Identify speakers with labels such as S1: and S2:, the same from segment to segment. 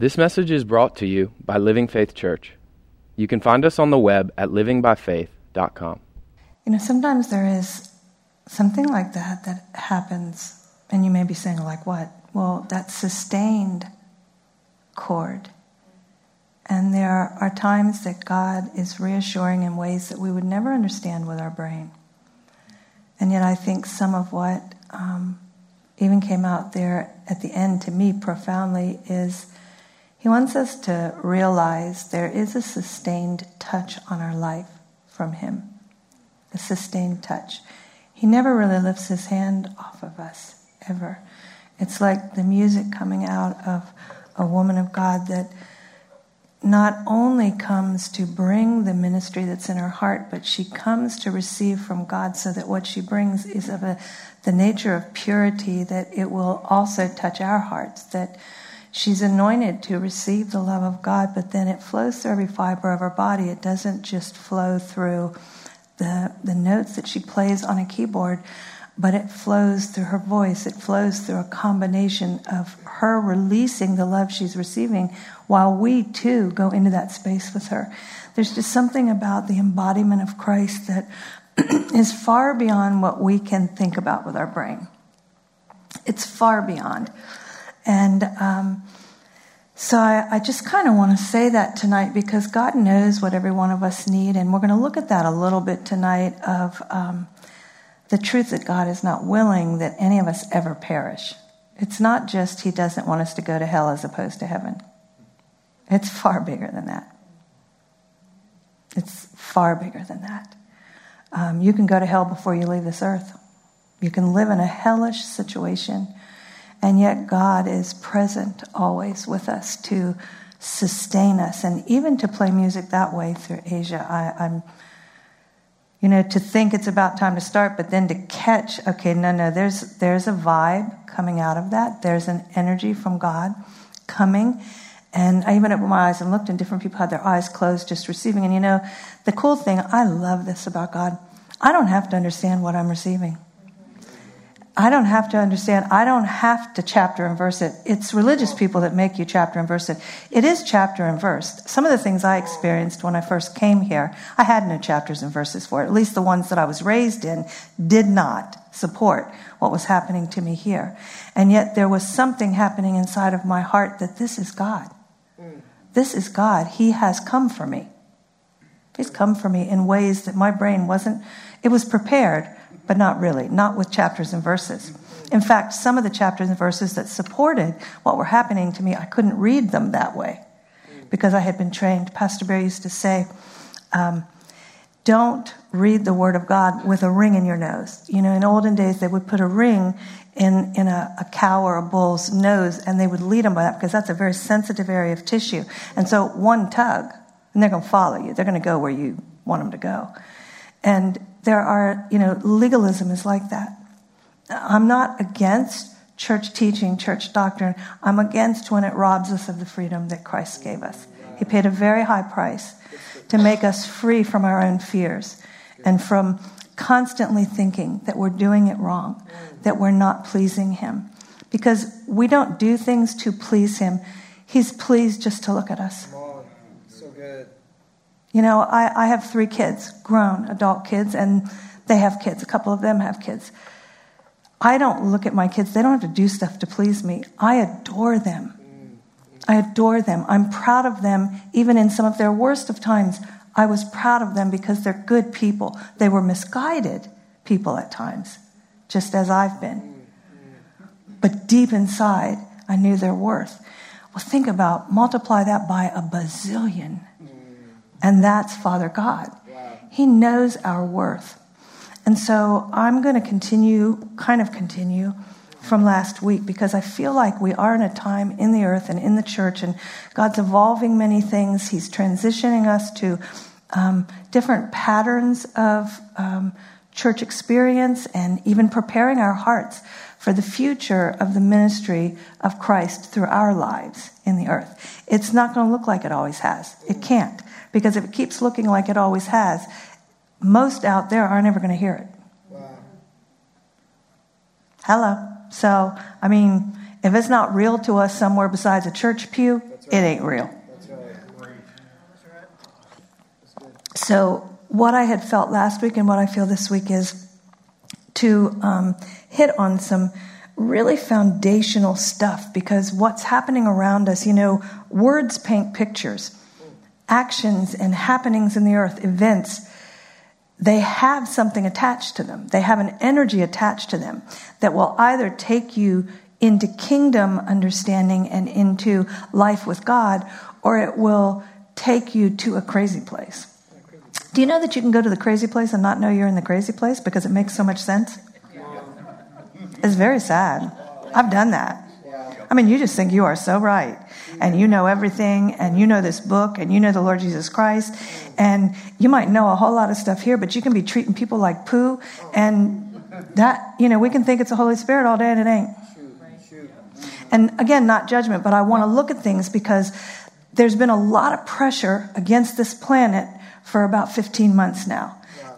S1: This message is brought to you by Living Faith Church. You can find us on the web at livingbyfaith.com.
S2: You know, sometimes there is something like that that happens, and you may be saying, like what? Well, that sustained chord. And there are times that God is reassuring in ways that we would never understand with our brain. And yet, I think some of what um, even came out there at the end to me profoundly is he wants us to realize there is a sustained touch on our life from him, a sustained touch. He never really lifts his hand off of us, ever. It's like the music coming out of a woman of God that not only comes to bring the ministry that's in her heart, but she comes to receive from God so that what she brings is of a, the nature of purity that it will also touch our hearts, that she's anointed to receive the love of God, but then it flows through every fiber of her body. It doesn't just flow through the, the notes that she plays on a keyboard, but it flows through her voice. It flows through a combination of her releasing the love she's receiving while we too go into that space with her. There's just something about the embodiment of Christ that is far beyond what we can think about with our brain. It's far beyond. And um, so I, I just kind of want to say that tonight because God knows what every one of us need, and we're going to look at that a little bit tonight of. Um, the truth that God is not willing that any of us ever perish. It's not just He doesn't want us to go to hell as opposed to heaven, it's far bigger than that. It's far bigger than that. Um, you can go to hell before you leave this earth. You can live in a hellish situation, and yet God is present always with us to sustain us and even to play music that way through Asia. I, I'm you know, to think it's about time to start, but then to catch, okay, no, no, there's, there's a vibe coming out of that. There's an energy from God coming. And I even opened my eyes and looked, and different people had their eyes closed, just receiving. And you know, the cool thing, I love this about God. I don't have to understand what I'm receiving. I don't have to understand. I don't have to chapter and verse it. It's religious people that make you chapter and verse it. It is chapter and verse. Some of the things I experienced when I first came here, I had no chapters and verses for it. At least the ones that I was raised in did not support what was happening to me here. And yet there was something happening inside of my heart that this is God. This is God. He has come for me. He's come for me in ways that my brain wasn't, it was prepared but not really, not with chapters and verses. In fact, some of the chapters and verses that supported what were happening to me, I couldn't read them that way because I had been trained. Pastor Barry used to say, um, don't read the Word of God with a ring in your nose. You know, in olden days, they would put a ring in, in a, a cow or a bull's nose and they would lead them by that because that's a very sensitive area of tissue. And so one tug, and they're going to follow you. They're going to go where you want them to go. And there are, you know, legalism is like that. I'm not against church teaching, church doctrine. I'm against when it robs us of the freedom that Christ gave us. He paid a very high price to make us free from our own fears and from constantly thinking that we're doing it wrong, that we're not pleasing Him. Because we don't do things to please Him, He's pleased just to look at us. You know, I, I have three kids, grown adult kids, and they have kids. A couple of them have kids. I don't look at my kids, they don't have to do stuff to please me. I adore them. I adore them. I'm proud of them, even in some of their worst of times. I was proud of them because they're good people. They were misguided people at times, just as I've been. But deep inside, I knew their worth. Well, think about multiply that by a bazillion. And that's Father God. He knows our worth. And so I'm going to continue, kind of continue from last week because I feel like we are in a time in the earth and in the church, and God's evolving many things. He's transitioning us to um, different patterns of um, church experience and even preparing our hearts for the future of the ministry of Christ through our lives in the earth. It's not going to look like it always has. It can't. Because if it keeps looking like it always has, most out there aren't ever going to hear it. Wow. Hello. So, I mean, if it's not real to us somewhere besides a church pew, it ain't real. So, what I had felt last week and what I feel this week is to um, hit on some really foundational stuff because what's happening around us, you know, words paint pictures, actions and happenings in the earth, events, they have something attached to them. They have an energy attached to them that will either take you into kingdom understanding and into life with God, or it will take you to a crazy place. Do you know that you can go to the crazy place and not know you're in the crazy place because it makes so much sense? It's very sad. I've done that. I mean, you just think you are so right and you know everything and you know this book and you know the Lord Jesus Christ and you might know a whole lot of stuff here, but you can be treating people like poo and that, you know, we can think it's the Holy Spirit all day and it ain't. And again, not judgment, but I want to look at things because there's been a lot of pressure against this planet for about 15 months now.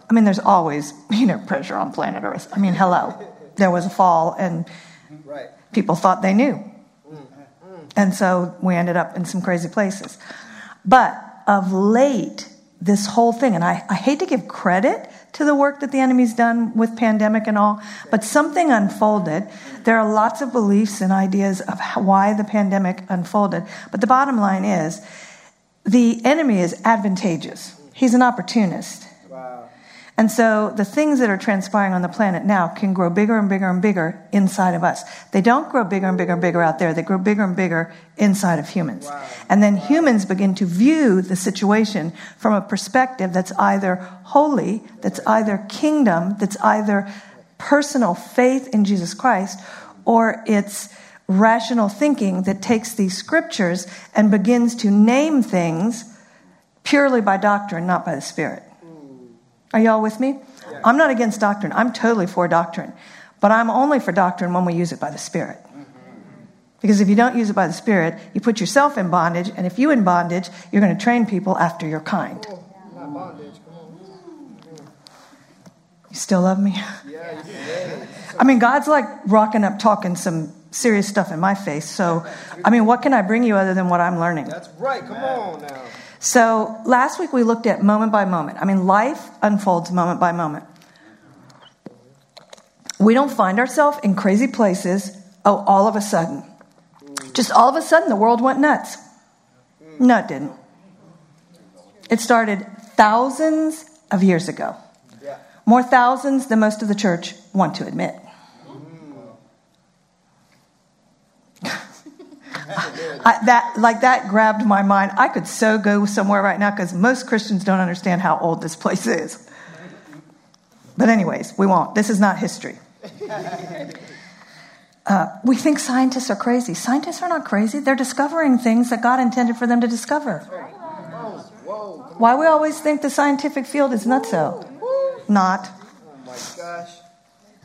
S2: I mean, there's always, you know, pressure on planet Earth. I mean, hello there was a fall and people thought they knew. And so we ended up in some crazy places. But of late, this whole thing, and I, I hate to give credit to the work that the enemy's done with pandemic and all, but something unfolded. There are lots of beliefs and ideas of how, why the pandemic unfolded. But the bottom line is the enemy is advantageous. He's an opportunist. And so the things that are transpiring on the planet now can grow bigger and bigger and bigger inside of us. They don't grow bigger and bigger and bigger out there. They grow bigger and bigger inside of humans. Wow. And then humans begin to view the situation from a perspective that's either holy, that's either kingdom, that's either personal faith in Jesus Christ, or it's rational thinking that takes these scriptures and begins to name things purely by doctrine, not by the Spirit. Are y'all with me? Yeah. I'm not against doctrine. I'm totally for doctrine. But I'm only for doctrine when we use it by the Spirit. Mm-hmm. Because if you don't use it by the Spirit, you put yourself in bondage, and if you in bondage, you're going to train people after your kind. Oh, you still love me? Yeah, I mean, God's like rocking up, talking some serious stuff in my face. So, I mean, what can I bring you other than what I'm learning?
S3: That's right. Come on now.
S2: So last week we looked at moment by moment. I mean, life unfolds moment by moment. We don't find ourselves in crazy places, oh, all of a sudden. Just all of a sudden, the world went nuts. No, it didn't. It started thousands of years ago. More thousands than most of the church want to admit. I, that like that grabbed my mind. I could so go somewhere right now because most Christians don't understand how old this place is. But anyways, we won't. This is not history. Uh, we think scientists are crazy. Scientists are not crazy. They're discovering things that God intended for them to discover. Why we always think the scientific field is not so? Not.
S3: Oh my gosh.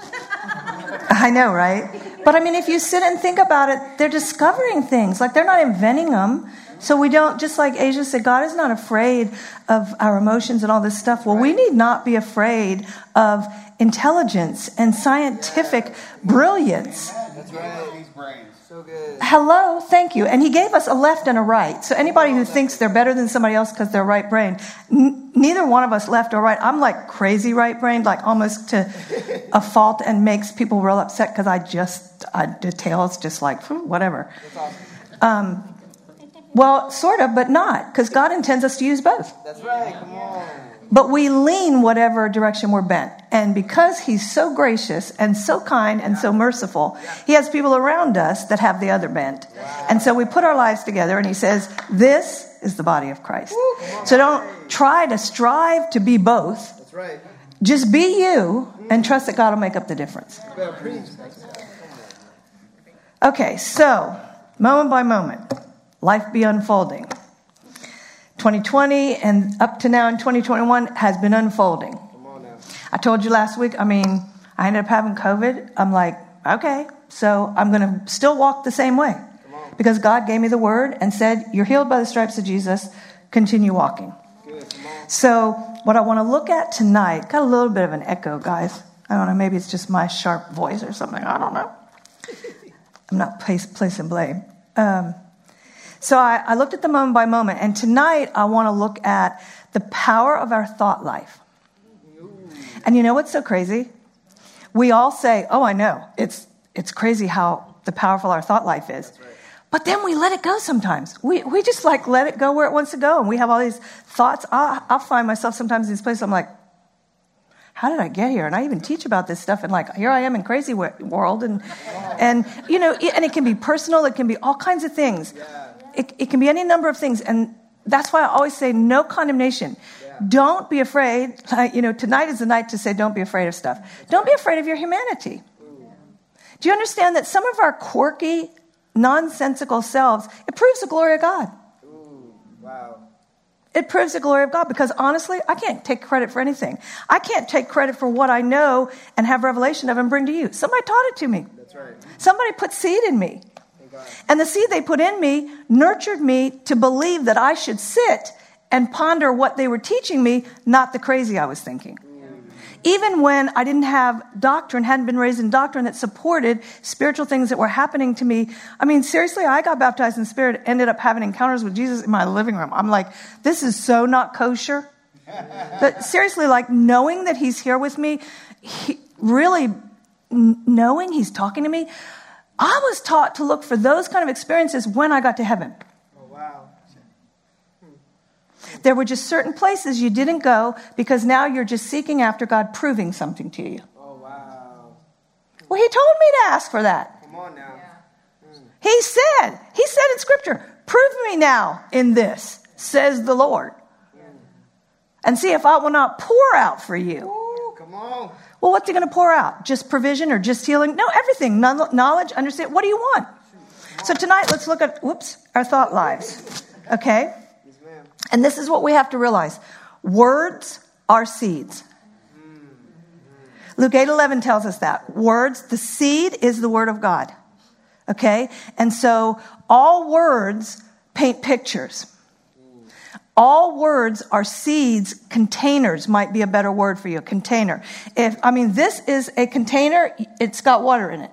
S2: I know, right? But I mean, if you sit and think about it, they're discovering things. Like they're not inventing them. So we don't, just like Asia said, God is not afraid of our emotions and all this stuff. Well, we need not be afraid of intelligence and scientific brilliance.
S3: That's right. These brains. So good.
S2: Hello, thank you. And he gave us a left and a right. So anybody who thinks they're better than somebody else because they're right brain, n- neither one of us left or right. I'm like crazy right brained, like almost to a fault and makes people real upset because I just, I, details just like, whatever. Um, well, sort of, but not, because God intends us to use both.
S3: That's right. Come on.
S2: But we lean whatever direction we're bent. And because he's so gracious and so kind and so merciful, he has people around us that have the other bent. And so we put our lives together and he says, This is the body of Christ. So don't try to strive to be both.
S3: That's right.
S2: Just be you and trust that God will make up the difference. Okay, so moment by moment, life be unfolding. 2020 and up to now in 2021 has been unfolding. I told you last week, I mean, I ended up having COVID. I'm like, okay, so I'm going to still walk the same way because God gave me the word and said, You're healed by the stripes of Jesus, continue walking. So, what I want to look at tonight, got a little bit of an echo, guys. I don't know, maybe it's just my sharp voice or something. I don't know. I'm not place, placing blame. Um, so I, I looked at the moment by moment, and tonight I want to look at the power of our thought life. And you know what's so crazy? We all say, "Oh, I know. It's it's crazy how the powerful our thought life is." But then we let it go sometimes. We, we just like let it go where it wants to go. And we have all these thoughts. I'll, I'll find myself sometimes in these places. I'm like, how did I get here? And I even teach about this stuff. And like, here I am in crazy world. And, and you know, and it can be personal. It can be all kinds of things. It, it can be any number of things. And that's why I always say no condemnation. Don't be afraid. You know, tonight is the night to say don't be afraid of stuff. Don't be afraid of your humanity. Do you understand that some of our quirky, nonsensical selves, it proves the glory of God.
S3: Ooh, wow.
S2: It proves the glory of God because honestly, I can't take credit for anything. I can't take credit for what I know and have revelation of and bring to you. Somebody taught it to me.
S3: That's right.
S2: Somebody put seed in me. And the seed they put in me nurtured me to believe that I should sit and ponder what they were teaching me, not the crazy I was thinking even when I didn't have doctrine, hadn't been raised in doctrine that supported spiritual things that were happening to me. I mean, seriously, I got baptized in the Spirit, ended up having encounters with Jesus in my living room. I'm like, this is so not kosher. but seriously, like knowing that He's here with me, he, really knowing He's talking to me, I was taught to look for those kind of experiences when I got to heaven. Oh, wow. There were just certain places you didn't go because now you're just seeking after God proving something to you.
S3: Oh, wow.
S2: Well, He told me to ask for that.
S3: Come on now.
S2: He said, He said in Scripture, prove me now in this, says the Lord, and see if I will not pour out for you.
S3: Ooh, come on.
S2: Well, what's He going to pour out? Just provision or just healing? No, everything. Knowledge, understand. What do you want? So tonight, let's look at, whoops, our thought lives. Okay? And this is what we have to realize words are seeds. Luke 8 11 tells us that. Words, the seed is the word of God. Okay? And so all words paint pictures. All words are seeds, containers might be a better word for you, container. If, I mean, this is a container, it's got water in it.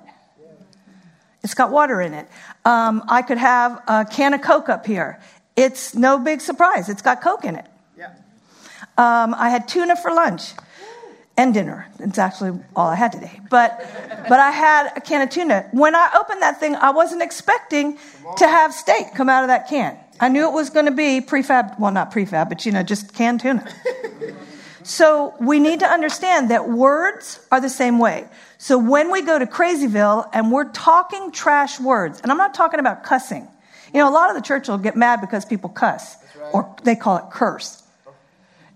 S2: It's got water in it. Um, I could have a can of Coke up here. It's no big surprise. It's got Coke in it.
S3: Yeah.
S2: Um, I had tuna for lunch and dinner. It's actually all I had today. But, but I had a can of tuna. When I opened that thing, I wasn't expecting to have steak come out of that can. I knew it was going to be prefab, well, not prefab, but you know, just canned tuna. so we need to understand that words are the same way. So when we go to Crazyville and we're talking trash words, and I'm not talking about cussing, you know, a lot of the church will get mad because people cuss, right. or they call it curse.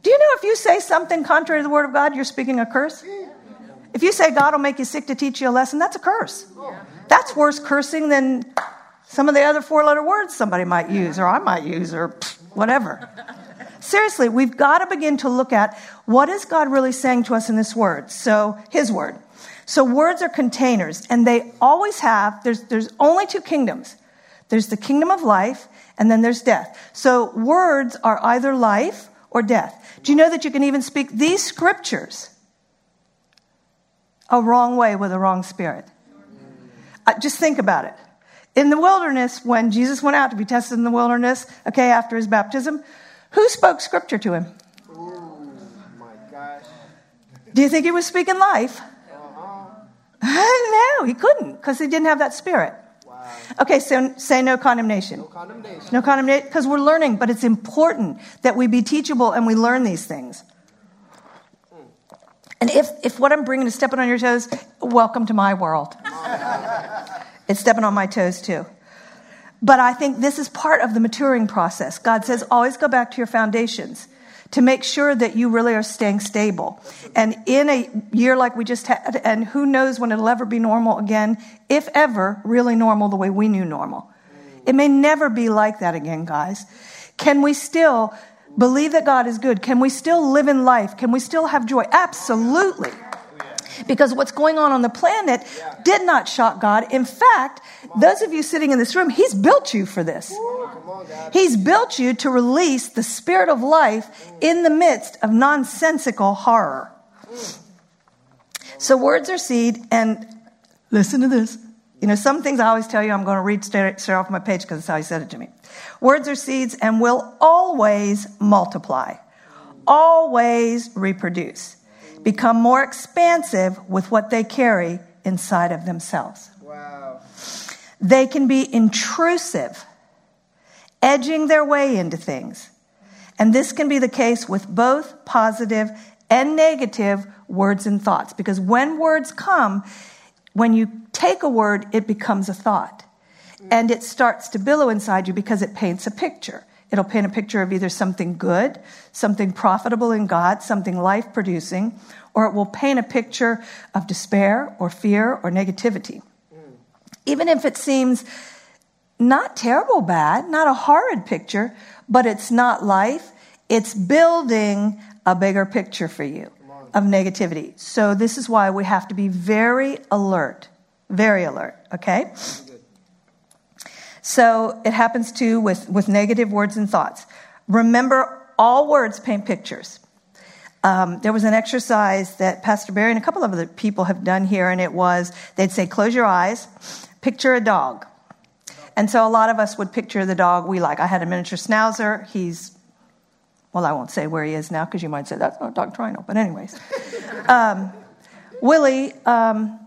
S2: Do you know if you say something contrary to the word of God, you're speaking a curse? If you say God will make you sick to teach you a lesson, that's a curse. Oh. That's worse cursing than some of the other four letter words somebody might use, or I might use, or whatever. Seriously, we've got to begin to look at what is God really saying to us in this word? So, His word. So, words are containers, and they always have, there's, there's only two kingdoms there's the kingdom of life, and then there's death. So words are either life or death. Do you know that you can even speak these scriptures a wrong way with a wrong spirit? Uh, just think about it. In the wilderness, when Jesus went out to be tested in the wilderness, okay, after his baptism, who spoke scripture to him?
S3: Ooh, my gosh.
S2: Do you think he was speaking life?
S3: Uh-huh.
S2: no, he couldn't because he didn't have that spirit. Okay, so say no condemnation.
S3: No condemnation.
S2: No condemnation, because we're learning, but it's important that we be teachable and we learn these things. And if, if what I'm bringing is stepping on your toes, welcome to my world. it's stepping on my toes too. But I think this is part of the maturing process. God says, always go back to your foundations to make sure that you really are staying stable. And in a year like we just had, and who knows when it'll ever be normal again, if ever really normal the way we knew normal. It may never be like that again, guys. Can we still believe that God is good? Can we still live in life? Can we still have joy? Absolutely. Because what's going on on the planet did not shock God. In fact, those of you sitting in this room, He's built you for this. He's built you to release the spirit of life in the midst of nonsensical horror. So, words are seed, and listen to this You know, some things I always tell you I'm going to read straight, straight off my page because that's how he said it to me. Words are seeds and will always multiply, always reproduce, become more expansive with what they carry inside of themselves.
S3: Wow.
S2: They can be intrusive, edging their way into things. And this can be the case with both positive and negative words and thoughts. Because when words come, when you take a word, it becomes a thought. And it starts to billow inside you because it paints a picture. It'll paint a picture of either something good, something profitable in God, something life producing, or it will paint a picture of despair or fear or negativity. Even if it seems not terrible bad, not a horrid picture, but it's not life, it's building a bigger picture for you of negativity. So this is why we have to be very alert, very alert, okay? So it happens too with, with negative words and thoughts. Remember, all words paint pictures. Um, there was an exercise that Pastor Barry and a couple of other people have done here, and it was they'd say, Close your eyes, picture a dog. And so a lot of us would picture the dog we like. I had a miniature schnauzer. He's, well, I won't say where he is now because you might say that's not doctrine. But, anyways, um, Willie, um,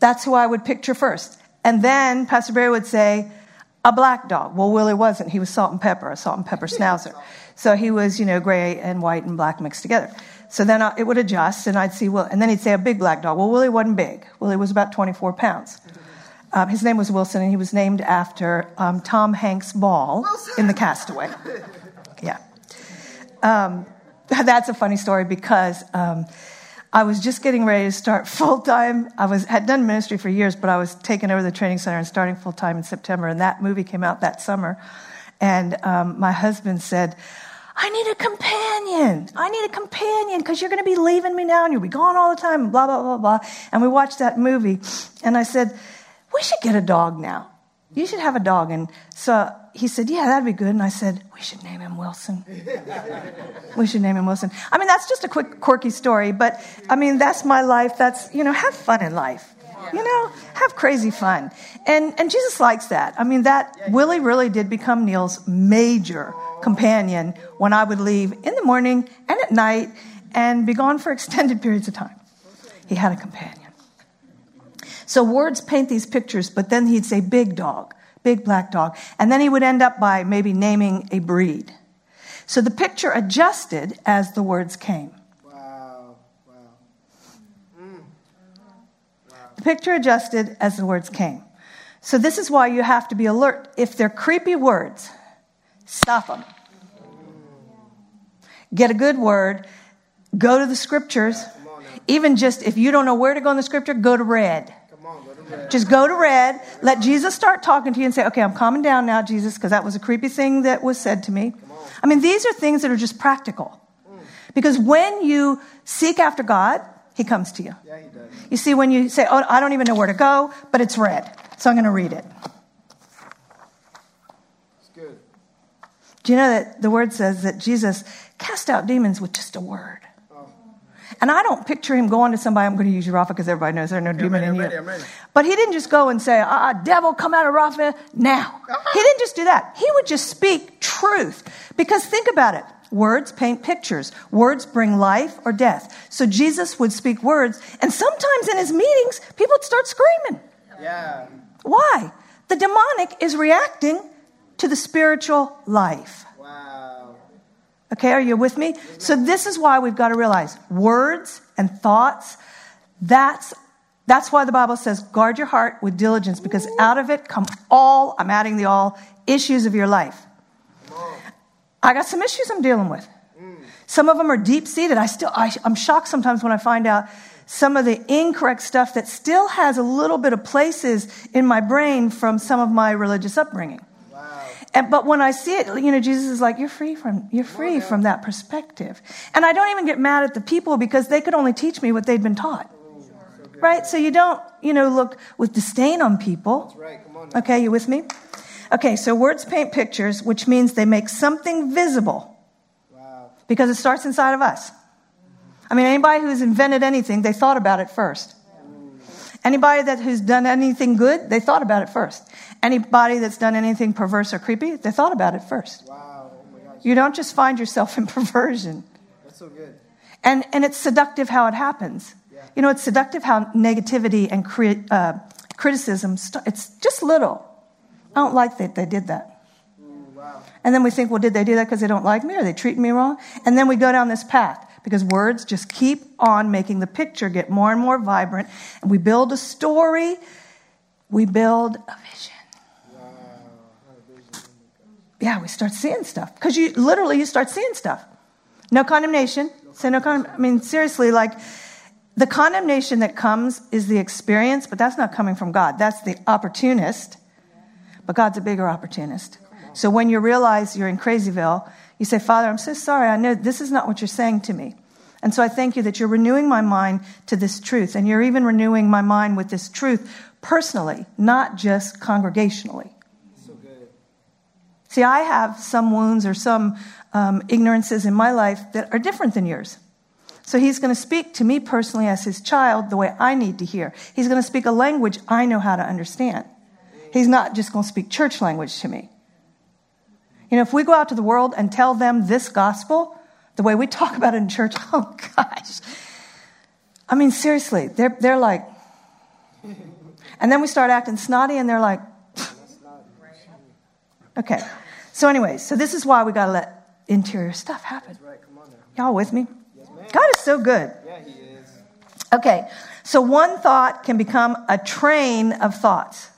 S2: that's who I would picture first. And then Pastor Barry would say, a black dog. Well, Willie wasn't. He was salt and pepper, a salt and pepper schnauzer. So he was, you know, gray and white and black mixed together. So then I, it would adjust, and I'd see Will, and then he'd say a big black dog. Well, Willie wasn't big. Willie was about 24 pounds. Um, his name was Wilson, and he was named after um, Tom Hanks' ball in The Castaway. Yeah. Um, that's a funny story because um, I was just getting ready to start full time. I was had done ministry for years, but I was taking over the training center and starting full time in September. And that movie came out that summer, and um, my husband said. I need a companion. I need a companion because you're going to be leaving me now and you'll be gone all the time blah, blah, blah, blah. And we watched that movie. And I said, We should get a dog now. You should have a dog. And so he said, Yeah, that'd be good. And I said, We should name him Wilson. we should name him Wilson. I mean, that's just a quick, quirky story, but I mean, that's my life. That's, you know, have fun in life. You know, have crazy fun. And, and Jesus likes that. I mean, that Willie really did become Neil's major companion when I would leave in the morning and at night and be gone for extended periods of time. He had a companion. So words paint these pictures, but then he'd say big dog, big black dog. And then he would end up by maybe naming a breed. So the picture adjusted as the words came.
S3: Wow. Wow.
S2: The picture adjusted as the words came. So this is why you have to be alert. If they're creepy words, stop them. Get a good word. Go to the scriptures. Even just if you don't know where to go in the scripture, go to red. Just go to red. Let Jesus start talking to you and say, okay, I'm calming down now, Jesus, because that was a creepy thing that was said to me. I mean, these are things that are just practical. Because when you seek after God, He comes to you.
S3: Yeah, he does.
S2: You see, when you say, oh, I don't even know where to go, but it's red, so I'm going to read it.
S3: It's good.
S2: Do you know that the word says that Jesus cast out demons with just a word? And I don't picture him going to somebody, I'm going to use you, Rafa, because everybody knows there's no demon in you.
S3: ready,
S2: But he didn't just go and say, ah, devil, come out of Rafa now. He didn't just do that. He would just speak truth. Because think about it. Words paint pictures. Words bring life or death. So Jesus would speak words, and sometimes in his meetings, people would start screaming.
S3: Yeah.
S2: Why? The demonic is reacting to the spiritual life.
S3: Wow.
S2: Okay, are you with me? So this is why we've got to realize words and thoughts, that's that's why the Bible says guard your heart with diligence because out of it come all, I'm adding the all issues of your life. I got some issues I'm dealing with. Some of them are deep seated. I still I, I'm shocked sometimes when I find out some of the incorrect stuff that still has a little bit of places in my brain from some of my religious upbringing. And, but when I see it, you know, Jesus is like, you're free from, you're free from that perspective. And I don't even get mad at the people because they could only teach me what they'd been taught. Right? So you don't, you know, look with disdain on people.
S3: Right. On.
S2: Okay, you with me? Okay, so words paint pictures, which means they make something visible
S3: Wow.
S2: because it starts inside of us. I mean, anybody who's invented anything, they thought about it first. Anybody that who's done anything good, they thought about it first. Anybody that's done anything perverse or creepy, they thought about it first.
S3: Wow. Oh my gosh.
S2: You don't just find yourself in perversion.
S3: That's so good.
S2: And, and it's seductive how it happens. Yeah. You know, it's seductive how negativity and cri- uh, criticism, st- it's just little. I don't like that they did that.
S3: Ooh, wow.
S2: And then we think, well, did they do that because they don't like me or they treating me wrong? And then we go down this path because words just keep on making the picture get more and more vibrant. And we build a story, we build a vision.
S3: Wow.
S2: Yeah, we start seeing stuff because you literally you start seeing stuff. No condemnation. Say no condemnation. I mean, seriously, like the condemnation that comes is the experience, but that's not coming from God. That's the opportunist. But God's a bigger opportunist. So when you realize you're in Crazyville, you say, Father, I'm so sorry. I know this is not what you're saying to me. And so I thank you that you're renewing my mind to this truth. And you're even renewing my mind with this truth personally, not just congregationally.
S3: So good.
S2: See, I have some wounds or some um, ignorances in my life that are different than yours. So he's going to speak to me personally as his child the way I need to hear. He's going to speak a language I know how to understand. He's not just going to speak church language to me. You know, if we go out to the world and tell them this gospel, the way we talk about it in church, oh gosh. I mean, seriously, they're, they're like, and then we start acting snotty and they're like, okay. So, anyways, so this is why we got to let interior stuff happen.
S3: That's right. Come on now.
S2: Y'all with me? God is so good.
S3: Yeah, he is.
S2: Okay, so one thought can become a train of thoughts.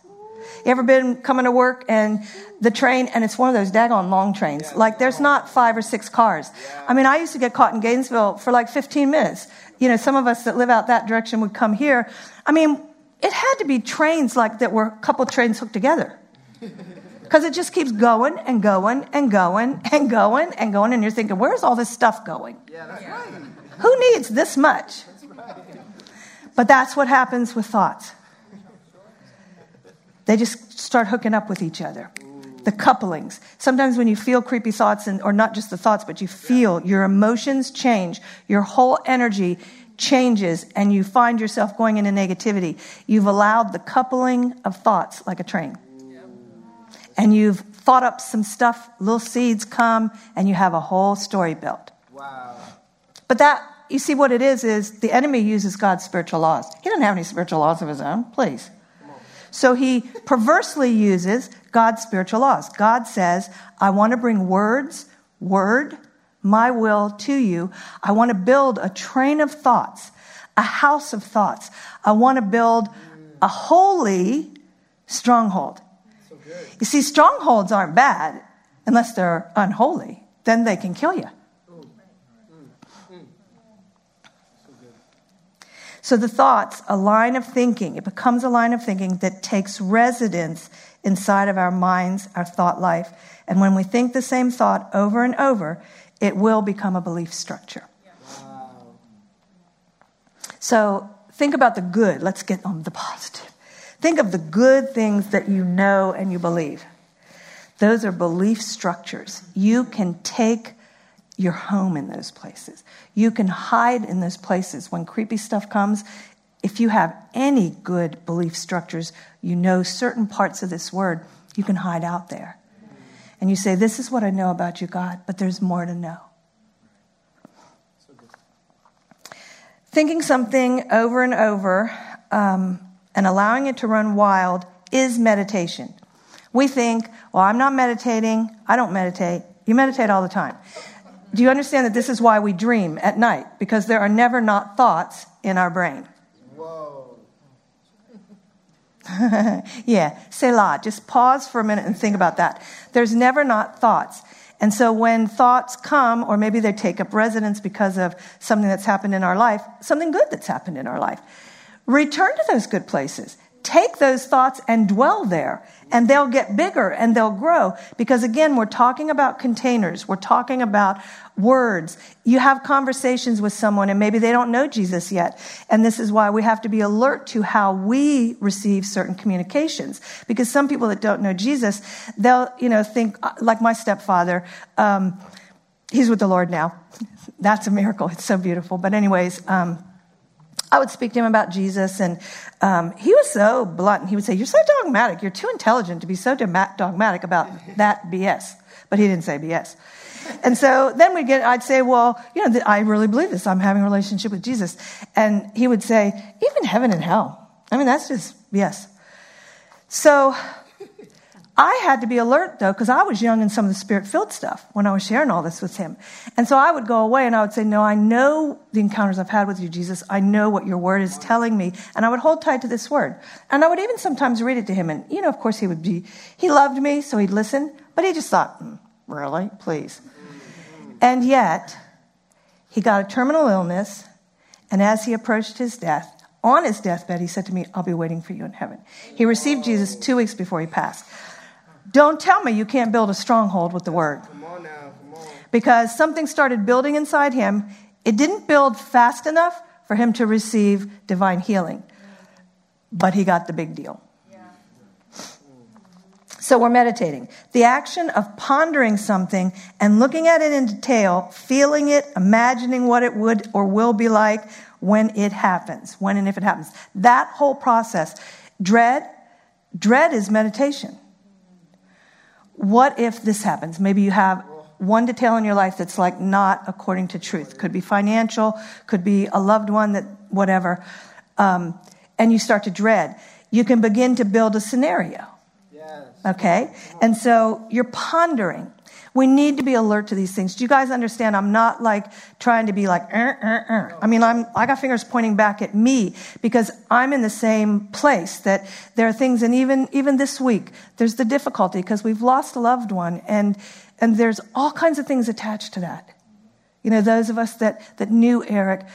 S2: You ever been coming to work and the train, and it's one of those daggone long trains.
S3: Yeah.
S2: Like there's not five or six cars.
S3: Yeah.
S2: I mean, I used to get caught in Gainesville for like 15 minutes. You know, some of us that live out that direction would come here. I mean, it had to be trains like that were a couple trains hooked together. Because it just keeps going and going and going and going and going, and you're thinking, where's all this stuff going?
S3: Yeah, that's right.
S2: Who needs this much?
S3: That's right.
S2: But that's what happens with thoughts. They just start hooking up with each other. The couplings. Sometimes when you feel creepy thoughts, and, or not just the thoughts, but you feel your emotions change, your whole energy changes, and you find yourself going into negativity. You've allowed the coupling of thoughts like a train. And you've thought up some stuff, little seeds come, and you have a whole story built.
S3: Wow.
S2: But that, you see, what it is, is the enemy uses God's spiritual laws. He doesn't have any spiritual laws of his own, please. So he perversely uses God's spiritual laws. God says, I want to bring words, word, my will to you. I want to build a train of thoughts, a house of thoughts. I want to build a holy stronghold.
S3: So good.
S2: You see, strongholds aren't bad unless they're unholy. Then they can kill you. So the thoughts, a line of thinking, it becomes a line of thinking that takes residence inside of our minds, our thought life. And when we think the same thought over and over, it will become a belief structure.
S3: Wow.
S2: So think about the good. Let's get on the positive. Think of the good things that you know and you believe. Those are belief structures. You can take your home in those places. You can hide in those places when creepy stuff comes. If you have any good belief structures, you know certain parts of this word, you can hide out there. And you say, This is what I know about you, God, but there's more to know. Thinking something over and over um, and allowing it to run wild is meditation. We think, well, I'm not meditating. I don't meditate. You meditate all the time. Do you understand that this is why we dream at night? Because there are never not thoughts in our brain.
S3: Whoa.
S2: yeah, Selah. Just pause for a minute and think about that. There's never not thoughts. And so when thoughts come, or maybe they take up residence because of something that's happened in our life, something good that's happened in our life, return to those good places. Take those thoughts and dwell there, and they'll get bigger and they'll grow. Because again, we're talking about containers. We're talking about words. You have conversations with someone and maybe they don't know Jesus yet. And this is why we have to be alert to how we receive certain communications. Because some people that don't know Jesus, they'll, you know, think, uh, like my stepfather, um, he's with the Lord now. That's a miracle. It's so beautiful. But anyways, um, I would speak to him about Jesus, and um, he was so blunt. He would say, You're so dogmatic. You're too intelligent to be so dogmatic about that BS. But he didn't say BS. And so then we'd get, I'd say, Well, you know, I really believe this. I'm having a relationship with Jesus. And he would say, Even heaven and hell. I mean, that's just yes. So I had to be alert though, because I was young in some of the spirit filled stuff when I was sharing all this with him. And so I would go away and I would say, No, I know the encounters I've had with you, Jesus. I know what your word is telling me. And I would hold tight to this word. And I would even sometimes read it to him. And, you know, of course, he would be, he loved me, so he'd listen. But he just thought, mm, Really? Please. And yet, he got a terminal illness. And as he approached his death, on his deathbed, he said to me, I'll be waiting for you in heaven. He received Jesus two weeks before he passed. Don't tell me you can't build a stronghold with the word.
S3: Come on now. Come on.
S2: Because something started building inside him. It didn't build fast enough for him to receive divine healing, but he got the big deal. So we're meditating. The action of pondering something and looking at it in detail, feeling it, imagining what it would or will be like when it happens, when and if it happens. That whole process. Dread, dread is meditation. What if this happens? Maybe you have one detail in your life that's like not according to truth. Could be financial, could be a loved one that, whatever. Um, and you start to dread. You can begin to build a scenario. Okay? And so you're pondering. We need to be alert to these things. Do you guys understand? I'm not like trying to be like, er, er, er. I mean, I'm, I got fingers pointing back at me because I'm in the same place that there are things, and even, even this week, there's the difficulty because we've lost a loved one and, and there's all kinds of things attached to that. You know, those of us that, that knew Eric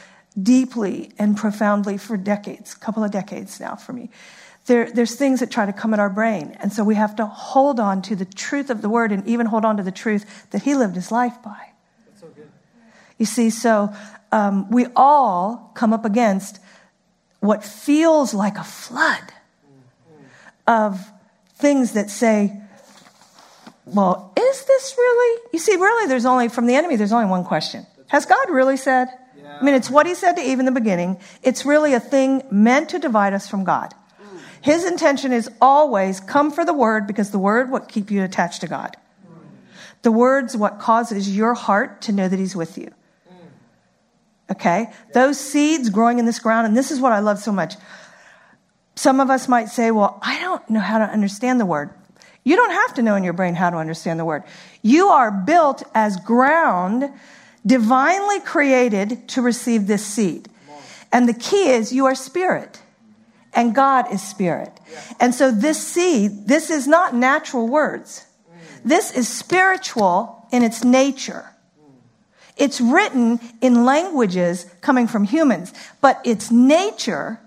S2: deeply and profoundly for decades, a couple of decades now for me there, there's things that try to come at our brain. And so we have to hold on to the truth of the word and even hold on to the truth that he lived his life by.
S3: That's so good.
S2: You see, so um, we all come up against what feels like a flood of things that say, well, is this really? You see, really, there's only, from the enemy, there's only one question. Has God really said? I mean, it's what he said to Eve in the beginning. It's really a thing meant to divide us from God. His intention is always come for the word because the word what keep you attached to God. The word's what causes your heart to know that he's with you. Okay? Those seeds growing in this ground, and this is what I love so much. Some of us might say, well, I don't know how to understand the word. You don't have to know in your brain how to understand the word. You are built as ground, divinely created to receive this seed. And the key is you are spirit and God is spirit. And so this seed, this is not natural words. Mm. This is spiritual in its nature. Mm. It's written in languages coming from humans, but its nature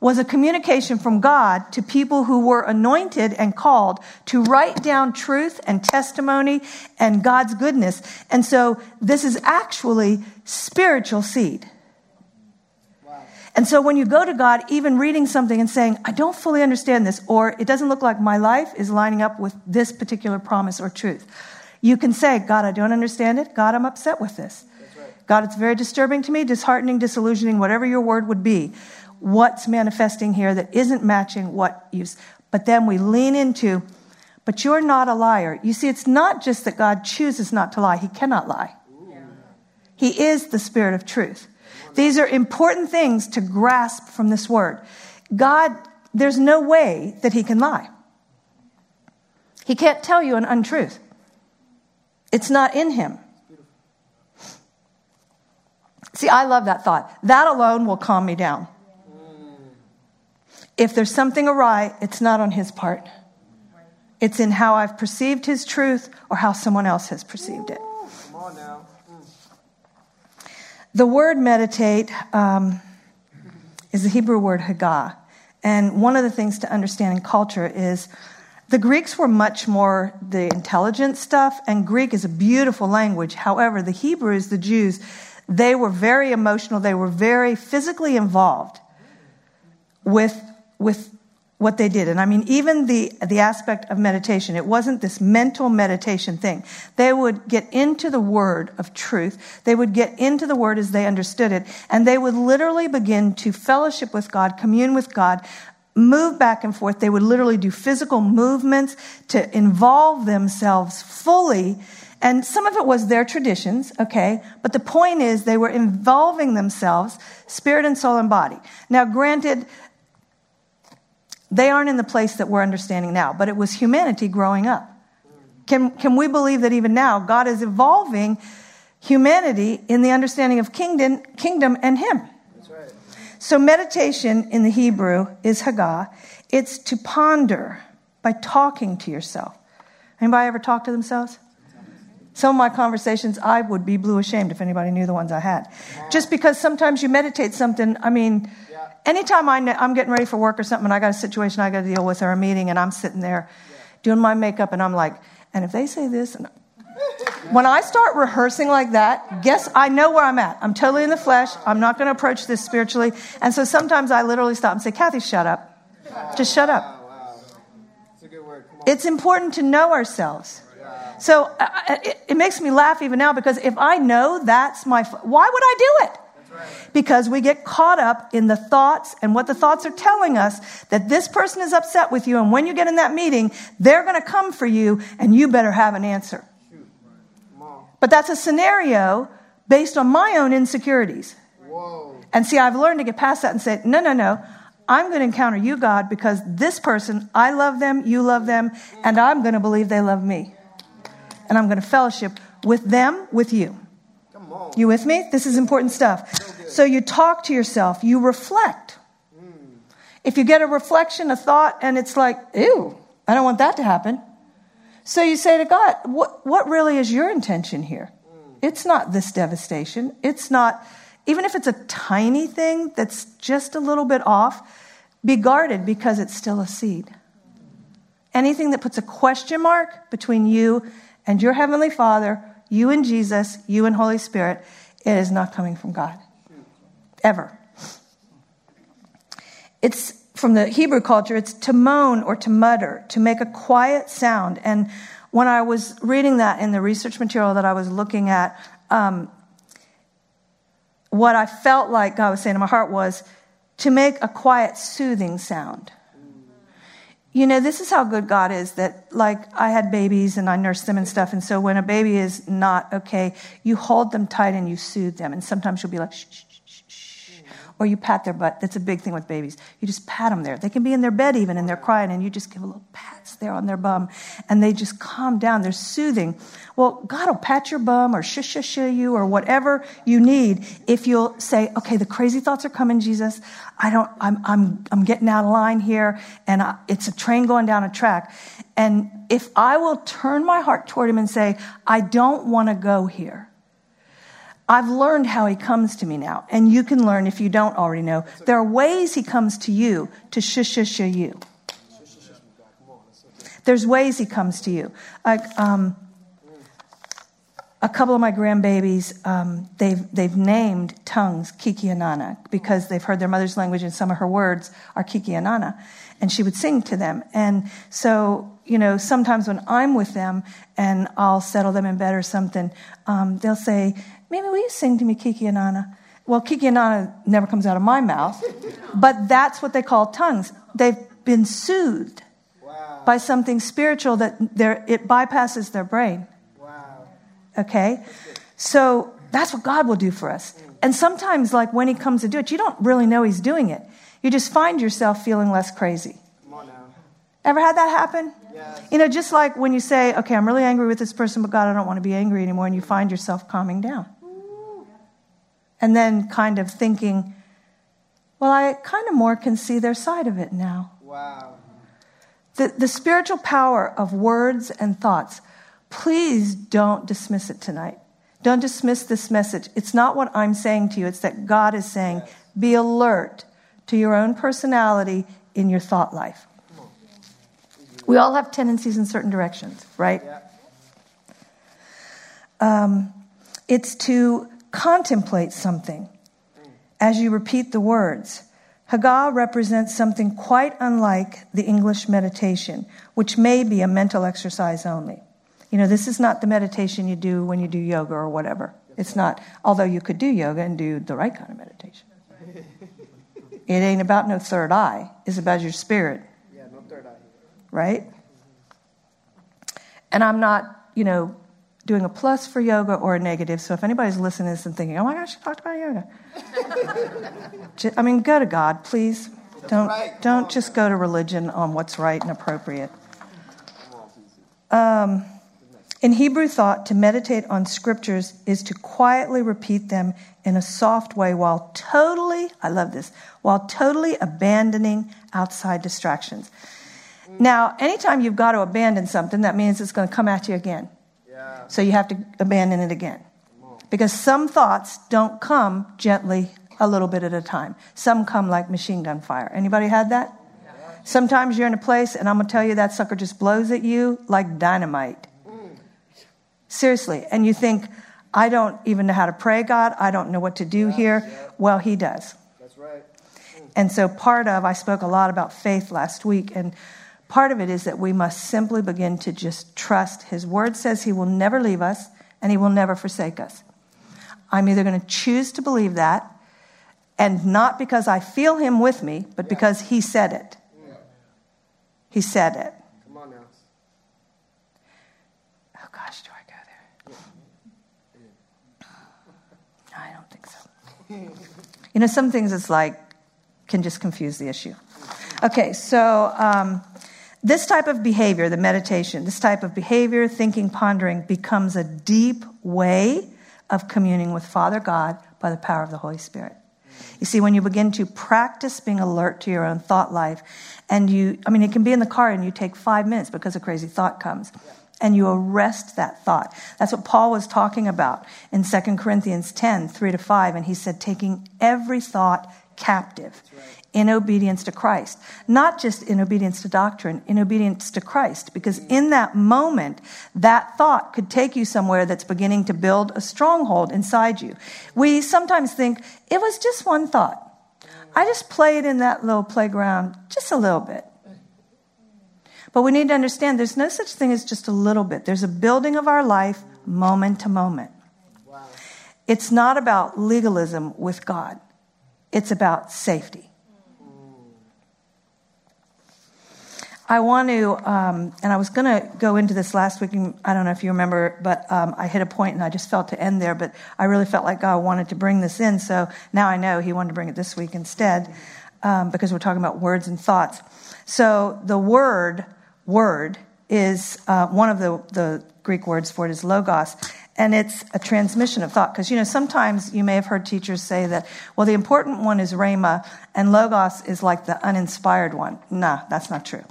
S2: was a communication from God to people who were anointed and called to write down truth and testimony and God's goodness. And so this is actually spiritual seed. And so when you go to God, even reading something and saying, I don't fully understand this, or it doesn't look like my life is lining up with this particular promise or truth, you can say, God, I don't understand it. God, I'm upset with this.
S3: Right.
S2: God, it's very disturbing to me, disheartening, disillusioning, whatever your word would be. What's manifesting here that isn't matching what you've. But then we lean into, but you're not a liar. You see, it's not just that God chooses not to lie, He cannot lie. He is the Spirit of truth. These are important things to grasp from this word. God, there's no way that he can lie. He can't tell you an untruth. It's not in him. See, I love that thought. That alone will calm me down. If there's something awry, it's not on his part. It's in how I've perceived his truth or how someone else has perceived it.
S3: Come on now.
S2: The word meditate um, is the Hebrew word hagah. And one of the things to understand in culture is the Greeks were much more the intelligent stuff, and Greek is a beautiful language. However, the Hebrews, the Jews, they were very emotional, they were very physically involved with, with what they did. And I mean, even the, the aspect of meditation, it wasn't this mental meditation thing. They would get into the word of truth. They would get into the word as they understood it. And they would literally begin to fellowship with God, commune with God, move back and forth. They would literally do physical movements to involve themselves fully. And some of it was their traditions, okay? But the point is they were involving themselves, spirit and soul and body. Now, granted, they aren't in the place that we're understanding now, but it was humanity growing up. Can, can we believe that even now God is evolving humanity in the understanding of kingdom, kingdom and Him?
S3: Right.
S2: So meditation in the Hebrew is hagah. It's to ponder by talking to yourself. Anybody ever talk to themselves? Some of my conversations, I would be blue ashamed if anybody knew the ones I had. Just because sometimes you meditate something, I mean. Anytime I I'm getting ready for work or something and I got a situation I got to deal with or a meeting and I'm sitting there doing my makeup and I'm like, and if they say this, and when I start rehearsing like that, guess I know where I'm at. I'm totally in the flesh. I'm not going to approach this spiritually. And so sometimes I literally stop and say, Kathy, shut up. Just shut up.
S3: It's a good word. Come on.
S2: It's important to know ourselves. So uh, it, it makes me laugh even now because if I know that's my, why would I do it? Because we get caught up in the thoughts and what the thoughts are telling us that this person is upset with you, and when you get in that meeting, they're going to come for you, and you better have an answer. But that's a scenario based on my own insecurities.
S3: Whoa.
S2: And see, I've learned to get past that and say, no, no, no. I'm going to encounter you, God, because this person, I love them, you love them, and I'm going to believe they love me. And I'm going to fellowship with them, with you.
S3: Come on.
S2: You with me? This is important stuff. So you talk to yourself, you reflect. If you get a reflection, a thought, and it's like, ew, I don't want that to happen. So you say to God, what, what really is your intention here? It's not this devastation. It's not, even if it's a tiny thing that's just a little bit off, be guarded because it's still a seed. Anything that puts a question mark between you and your Heavenly Father, you and Jesus, you and Holy Spirit, it is not coming from God. Ever. It's from the Hebrew culture, it's to moan or to mutter, to make a quiet sound. And when I was reading that in the research material that I was looking at, um, what I felt like God was saying in my heart was to make a quiet, soothing sound. You know, this is how good God is that, like, I had babies and I nursed them and stuff. And so when a baby is not okay, you hold them tight and you soothe them. And sometimes you'll be like, shh, shh. Or you pat their butt. That's a big thing with babies. You just pat them there. They can be in their bed even and they're crying and you just give a little pats there on their bum and they just calm down. They're soothing. Well, God will pat your bum or shush shush you or whatever you need if you'll say, okay, the crazy thoughts are coming, Jesus. I don't, I'm, I'm, I'm getting out of line here and I, it's a train going down a track. And if I will turn my heart toward him and say, I don't want to go here. I've learned how he comes to me now, and you can learn if you don't already know. There are ways he comes to you to shush shush you. There's ways he comes to you. Like um, a couple of my grandbabies, um, they've they've named tongues Kiki and Nana because they've heard their mother's language, and some of her words are Kiki and Nana, and she would sing to them. And so, you know, sometimes when I'm with them and I'll settle them in bed or something, um, they'll say, "Maybe will you sing to me, Kiki and Nana?" Well, Kiki and Nana never comes out of my mouth, but that's what they call tongues. They've been soothed
S3: Wow.
S2: by something spiritual that it bypasses their brain.
S3: Wow.
S2: Okay? So that's what God will do for us. And sometimes, like when He comes to do it, you don't really know He's doing it. You just find yourself feeling less crazy.
S3: Come on now.
S2: Ever had that happen?
S3: Yes.
S2: You know, just like when you say, okay, I'm really angry with this person, but God, I don't want to be angry anymore, and you find yourself calming down. And then kind of thinking, well, I kind of more can see their side of it now.
S3: Wow.
S2: The, the spiritual power of words and thoughts, please don't dismiss it tonight. Don't dismiss this message. It's not what I'm saying to you, it's that God is saying, be alert to your own personality in your thought life. We all have tendencies in certain directions, right?
S3: Yeah.
S2: Um, It's to contemplate something as you repeat the words. Hagah represents something quite unlike the English meditation, which may be a mental exercise only. You know, this is not the meditation you do when you do yoga or whatever. It's not, although you could do yoga and do the right kind of meditation. It ain't about no third eye, it's about your spirit,
S3: Yeah, no third eye.
S2: right? And I'm not, you know, doing a plus for yoga or a negative. So if anybody's listening to this and thinking, oh my gosh, she talked about yoga. I mean, go to God, please. Don't,
S3: right.
S2: Don't
S3: on,
S2: just go to religion on what's right and appropriate.
S3: PC.
S2: In Hebrew thought, to meditate on scriptures is to quietly repeat them in a soft way while totally, I love this, while totally abandoning outside distractions. Mm. Now, anytime you've got to abandon something, that means it's going to come at you again.
S3: Yeah.
S2: So you have to abandon it again. Because some thoughts don't come gently a little bit at a time. Some come like machine gun fire. Anybody had that? Sometimes you're in a place and I'm going to tell you that sucker just blows at you like dynamite. Mm. Seriously. And you think, I don't even know how to pray, God. I don't know what to do here. Well, He does.
S3: That's right.
S2: And so, part of, I spoke a lot about faith last week, and part of it is that we must simply begin to just trust. His word says He will never leave us and He will never forsake us. I'm either going to choose to believe that, and not because I feel Him with me, but because He said it. He said it.
S3: Come on now.
S2: Oh gosh, do I go there? No, I don't think so. You know, some things it's like can just confuse the issue. Okay, so um, this type of behavior, the meditation, this type of behavior, thinking, pondering, becomes a deep way of communing with Father God by the power of the Holy Spirit. You see, when you begin to practice being alert to your own thought life, and you, I mean, it can be in the car and you take five minutes because a crazy thought comes, and you arrest that thought. That's what Paul was talking about in 2 Corinthians 10, 3 to 5, and he said, taking every thought captive in obedience to Christ. Not just in obedience to doctrine, in obedience to Christ. Because in that moment, that thought could take you somewhere that's beginning to build a stronghold inside you. We sometimes think it was just one thought. I just played in that little playground just a little bit. But we need to understand there's no such thing as just a little bit. There's a building of our life moment to moment.
S3: Wow.
S2: It's not about legalism with God, it's about safety. I want to, um, and I was going to go into this last week, and I don't know if you remember, but um, I hit a point and I just felt to end there, but I really felt like God wanted to bring this in, so now I know He wanted to bring it this week instead, um, because we're talking about words and thoughts. So the word, word, is uh, one of the, the Greek words for it is logos, and it's a transmission of thought. Because, you know, sometimes you may have heard teachers say that, well, the important one is rhema, and logos is like the uninspired one. Nah, that's not true.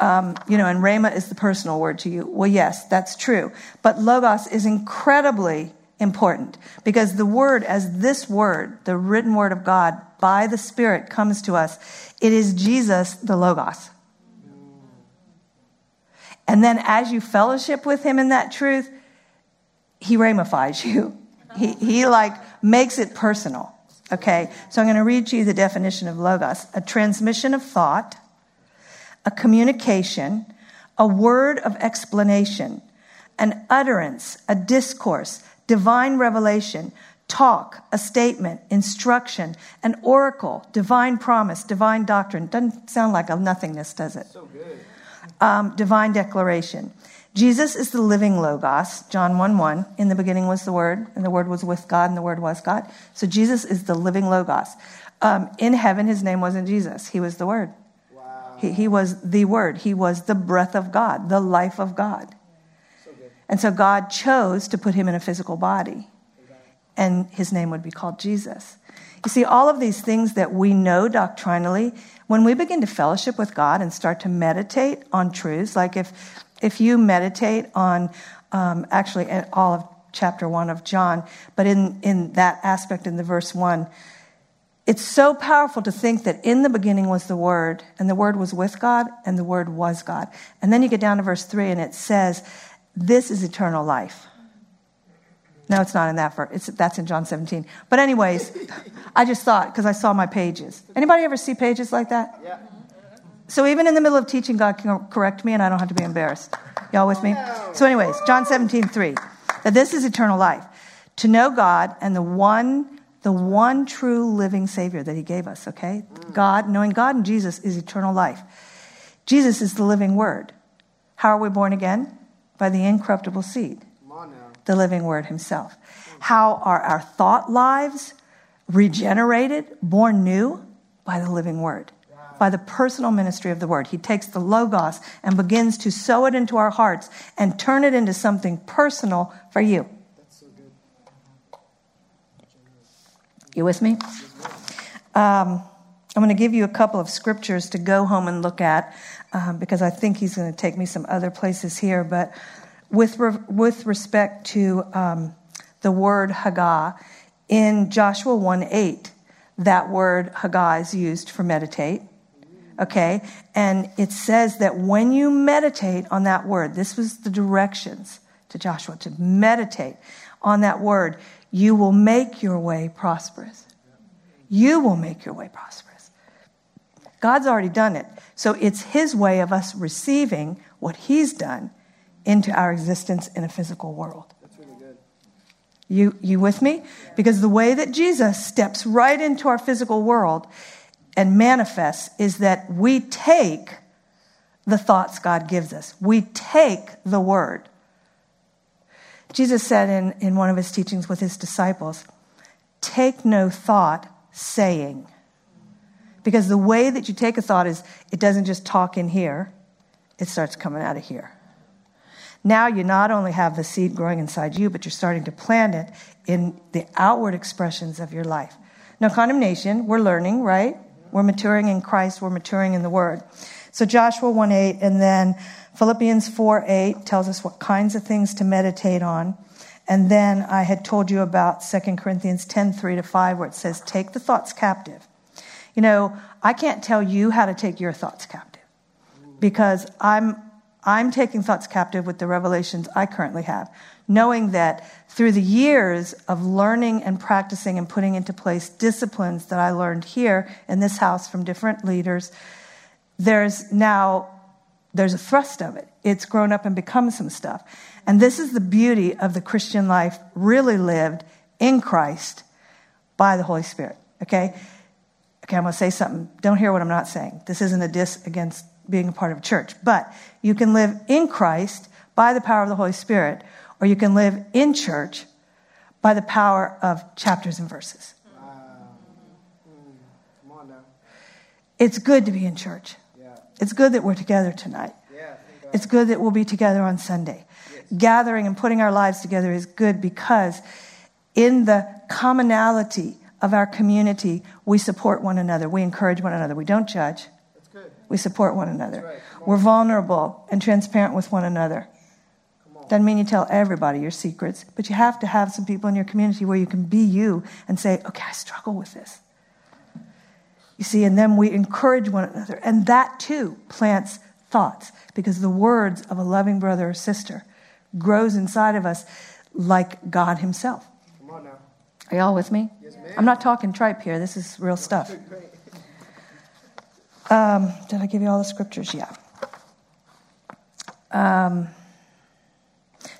S2: Um, you know, and rhema is the personal word to you. Well, yes, that's true. But logos is incredibly important because the word, as this word, the written word of God by the Spirit comes to us, it is Jesus, the logos. And then as you fellowship with him in that truth, he ramifies you. He, he like makes it personal. Okay. So I'm going to read you the definition of logos. A transmission of thought, a communication, a word of explanation, an utterance, a discourse, divine revelation, talk, a statement, instruction, an oracle, divine promise, divine doctrine. Doesn't sound like a nothingness, does it?
S3: So good.
S2: um, divine declaration. Jesus is the living Logos, John 1 1. In the beginning was the Word, and the Word was with God, and the Word was God. So Jesus is the living Logos. Um, in heaven, his name wasn't Jesus, he was the Word. He, he was the Word, he was the breath of God, the life of God. And so God chose to put him in a physical body, and his name would be called Jesus. You see, all of these things that we know doctrinally, when we begin to fellowship with God and start to meditate on truths, like if, if you meditate on um, actually all of chapter one of John, but in, in that aspect in the verse one, it's so powerful to think that in the beginning was the Word, and the Word was with God, and the Word was God. And then you get down to verse 3, and it says, This is eternal life. No, it's not in that verse. It's, that's in John 17. But anyways, I just thought because I saw my pages. Anybody ever see pages like that?
S3: Yeah.
S2: So even in the middle of teaching, God can correct me, and I don't have to be embarrassed. Y'all with me? Oh, so, anyways, John 17, 3. That this is eternal life. To know God and the one, the one true living Savior that He gave us, okay? God, knowing God and Jesus is eternal life. Jesus is the living word. How are we born again? By the incorruptible seed,
S3: Come on now.
S2: the living word Himself. How are our thought lives regenerated, born new? By the living word, by the personal ministry of the word. He takes the Logos and begins to sow it into our hearts and turn it into something personal for you.
S3: That's so good.
S2: You with me? Um, I'm going to give you a couple of scriptures to go home and look at um, because I think he's going to take me some other places here. But with, re- with respect to um, the word Hagah, in Joshua 1 8, that word Hagah is used for meditate. Okay? And it says that when you meditate on that word, this was the directions to Joshua to meditate on that word, you will make your way prosperous. You will make your way prosperous. God's already done it. So it's His way of us receiving what He's done into our existence in a physical world.
S3: That's really good.
S2: You, you with me? Because the way that Jesus steps right into our physical world and manifests is that we take the thoughts God gives us, we take the word. Jesus said in, in one of his teachings with his disciples, Take no thought saying. Because the way that you take a thought is it doesn't just talk in here, it starts coming out of here. Now you not only have the seed growing inside you, but you're starting to plant it in the outward expressions of your life. Now, condemnation, we're learning, right? We're maturing in Christ, we're maturing in the Word. So Joshua 1 8, and then Philippians 4 8 tells us what kinds of things to meditate on. And then I had told you about 2 Corinthians 10 3 to 5, where it says, Take the thoughts captive. You know, I can't tell you how to take your thoughts captive because I'm I'm taking thoughts captive with the revelations I currently have, knowing that through the years of learning and practicing and putting into place disciplines that I learned here in this house from different leaders, there's now there's a thrust of it. It's grown up and become some stuff. And this is the beauty of the Christian life really lived in Christ by the Holy Spirit. Okay? Okay, I'm going to say something. Don't hear what I'm not saying. This isn't a diss against being a part of a church. But you can live in Christ by the power of the Holy Spirit, or you can live in church by the power of chapters and verses.
S3: Wow. Mm. Come on now.
S2: It's good to be in church. It's good that we're together tonight.
S3: Yeah.
S2: It's good that we'll be together on Sunday. Gathering and putting our lives together is good because in the commonality of our community, we support one another. We encourage one another. We don't judge.
S3: That's good.
S2: We support one another.
S3: Right. On.
S2: We're vulnerable and transparent with one another. Doesn't mean you tell everybody your secrets, but you have to have some people in your community where you can be you and say, okay, I struggle with this. You see, and then we encourage one another. And that too plants thoughts because the words of a loving brother or sister grows inside of us like God Himself.
S3: Come on now.
S2: Are y'all with me?
S3: Yes, ma'am.
S2: I'm not talking tripe here. This is real stuff. Um, did I give you all the scriptures? Yeah. Um,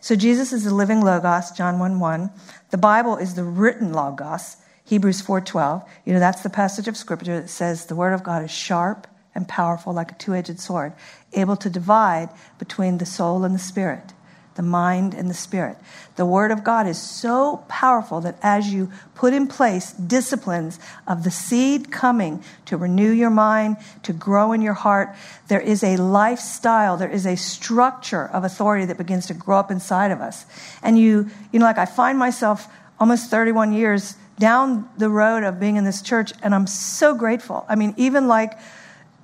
S2: so Jesus is the living logos, John 1 1. The Bible is the written logos, Hebrews 4.12. You know, that's the passage of scripture that says the word of God is sharp and powerful like a two-edged sword, able to divide between the soul and the spirit, the mind and the spirit. The word of God is so powerful that as you put in place disciplines of the seed coming to renew your mind, to grow in your heart, there is a lifestyle, there is a structure of authority that begins to grow up inside of us. And you, you know, like I find myself almost 31 years down the road of being in this church, and I'm so grateful. I mean, even like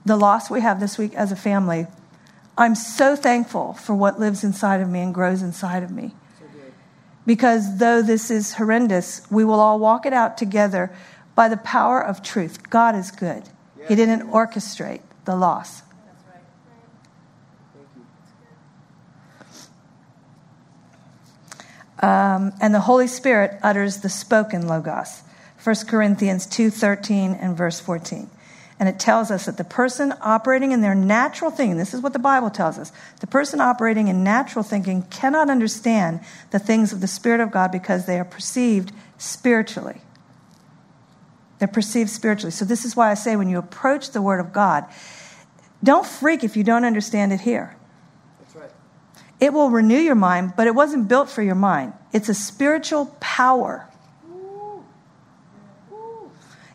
S2: the loss we have this week as a family, I'm so thankful for what lives inside of me and grows inside of me.
S3: So.
S2: Because though this is horrendous, we will all walk it out together by the power of truth. God is good. He didn't orchestrate the loss.
S3: Thank you.
S2: Um, and the Holy Spirit utters the spoken logos. 1 Corinthians 2:13 and verse 14. And it tells us that the person operating in their natural thinking, this is what the Bible tells us, the person operating in natural thinking cannot understand the things of the Spirit of God because they are perceived spiritually. They're perceived spiritually. So, this is why I say when you approach the Word of God, don't freak if you don't understand it here. It will renew your mind, but it wasn't built for your mind. It's a spiritual power.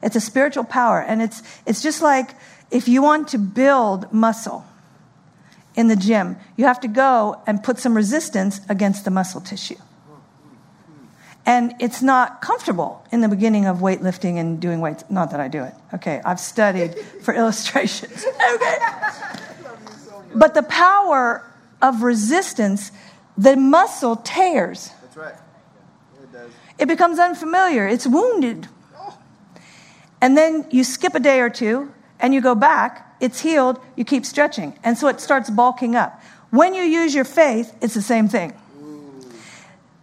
S2: It's a spiritual power. And it's, it's just like if you want to build muscle in the gym, you have to go and put some resistance against the muscle tissue. And it's not comfortable in the beginning of weightlifting and doing weights. Not that I do it. Okay, I've studied for illustrations. Okay. But the power of resistance, the muscle tears.
S3: That's right. It does.
S2: It becomes unfamiliar. It's wounded. And then you skip a day or two and you go back, it's healed, you keep stretching. And so it starts bulking up. When you use your faith, it's the same thing.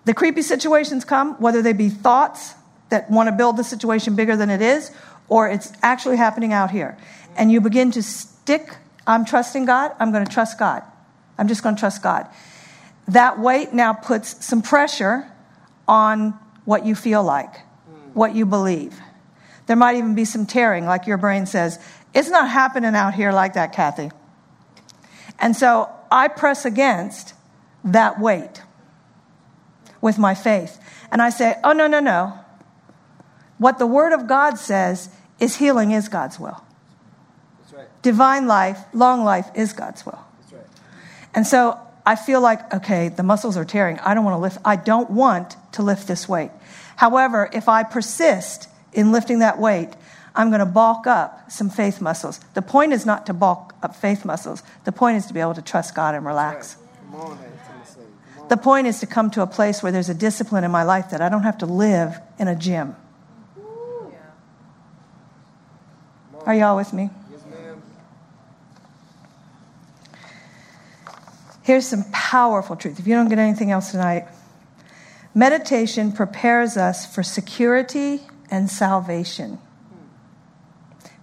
S2: The creepy situations come, whether they be thoughts that want to build the situation bigger than it is, or it's actually happening out here. And you begin to stick, I'm trusting God, I'm going to trust God. I'm just going to trust God. That weight now puts some pressure on what you feel like, mm. what you believe. There might even be some tearing, like your brain says, it's not happening out here like that, Kathy. And so I press against that weight with my faith. And I say, oh, no, no, no. What the Word of God says is healing is God's will.
S3: That's right.
S2: Divine life, long life is God's will. And so I feel like, okay, the muscles are tearing. I don't want to lift, I don't want to lift this weight. However, if I persist in lifting that weight, I'm going to bulk up some faith muscles. The point is not to bulk up faith muscles. The point is to be able to trust God and relax.
S3: Come on, Tennessee. Come on.
S2: The point is to come to a place where there's a discipline in my life that I don't have to live in a gym. Are y'all with me?
S3: Yes, ma'am.
S2: Here's some powerful truth. If you don't get anything else tonight, meditation prepares us for security and salvation.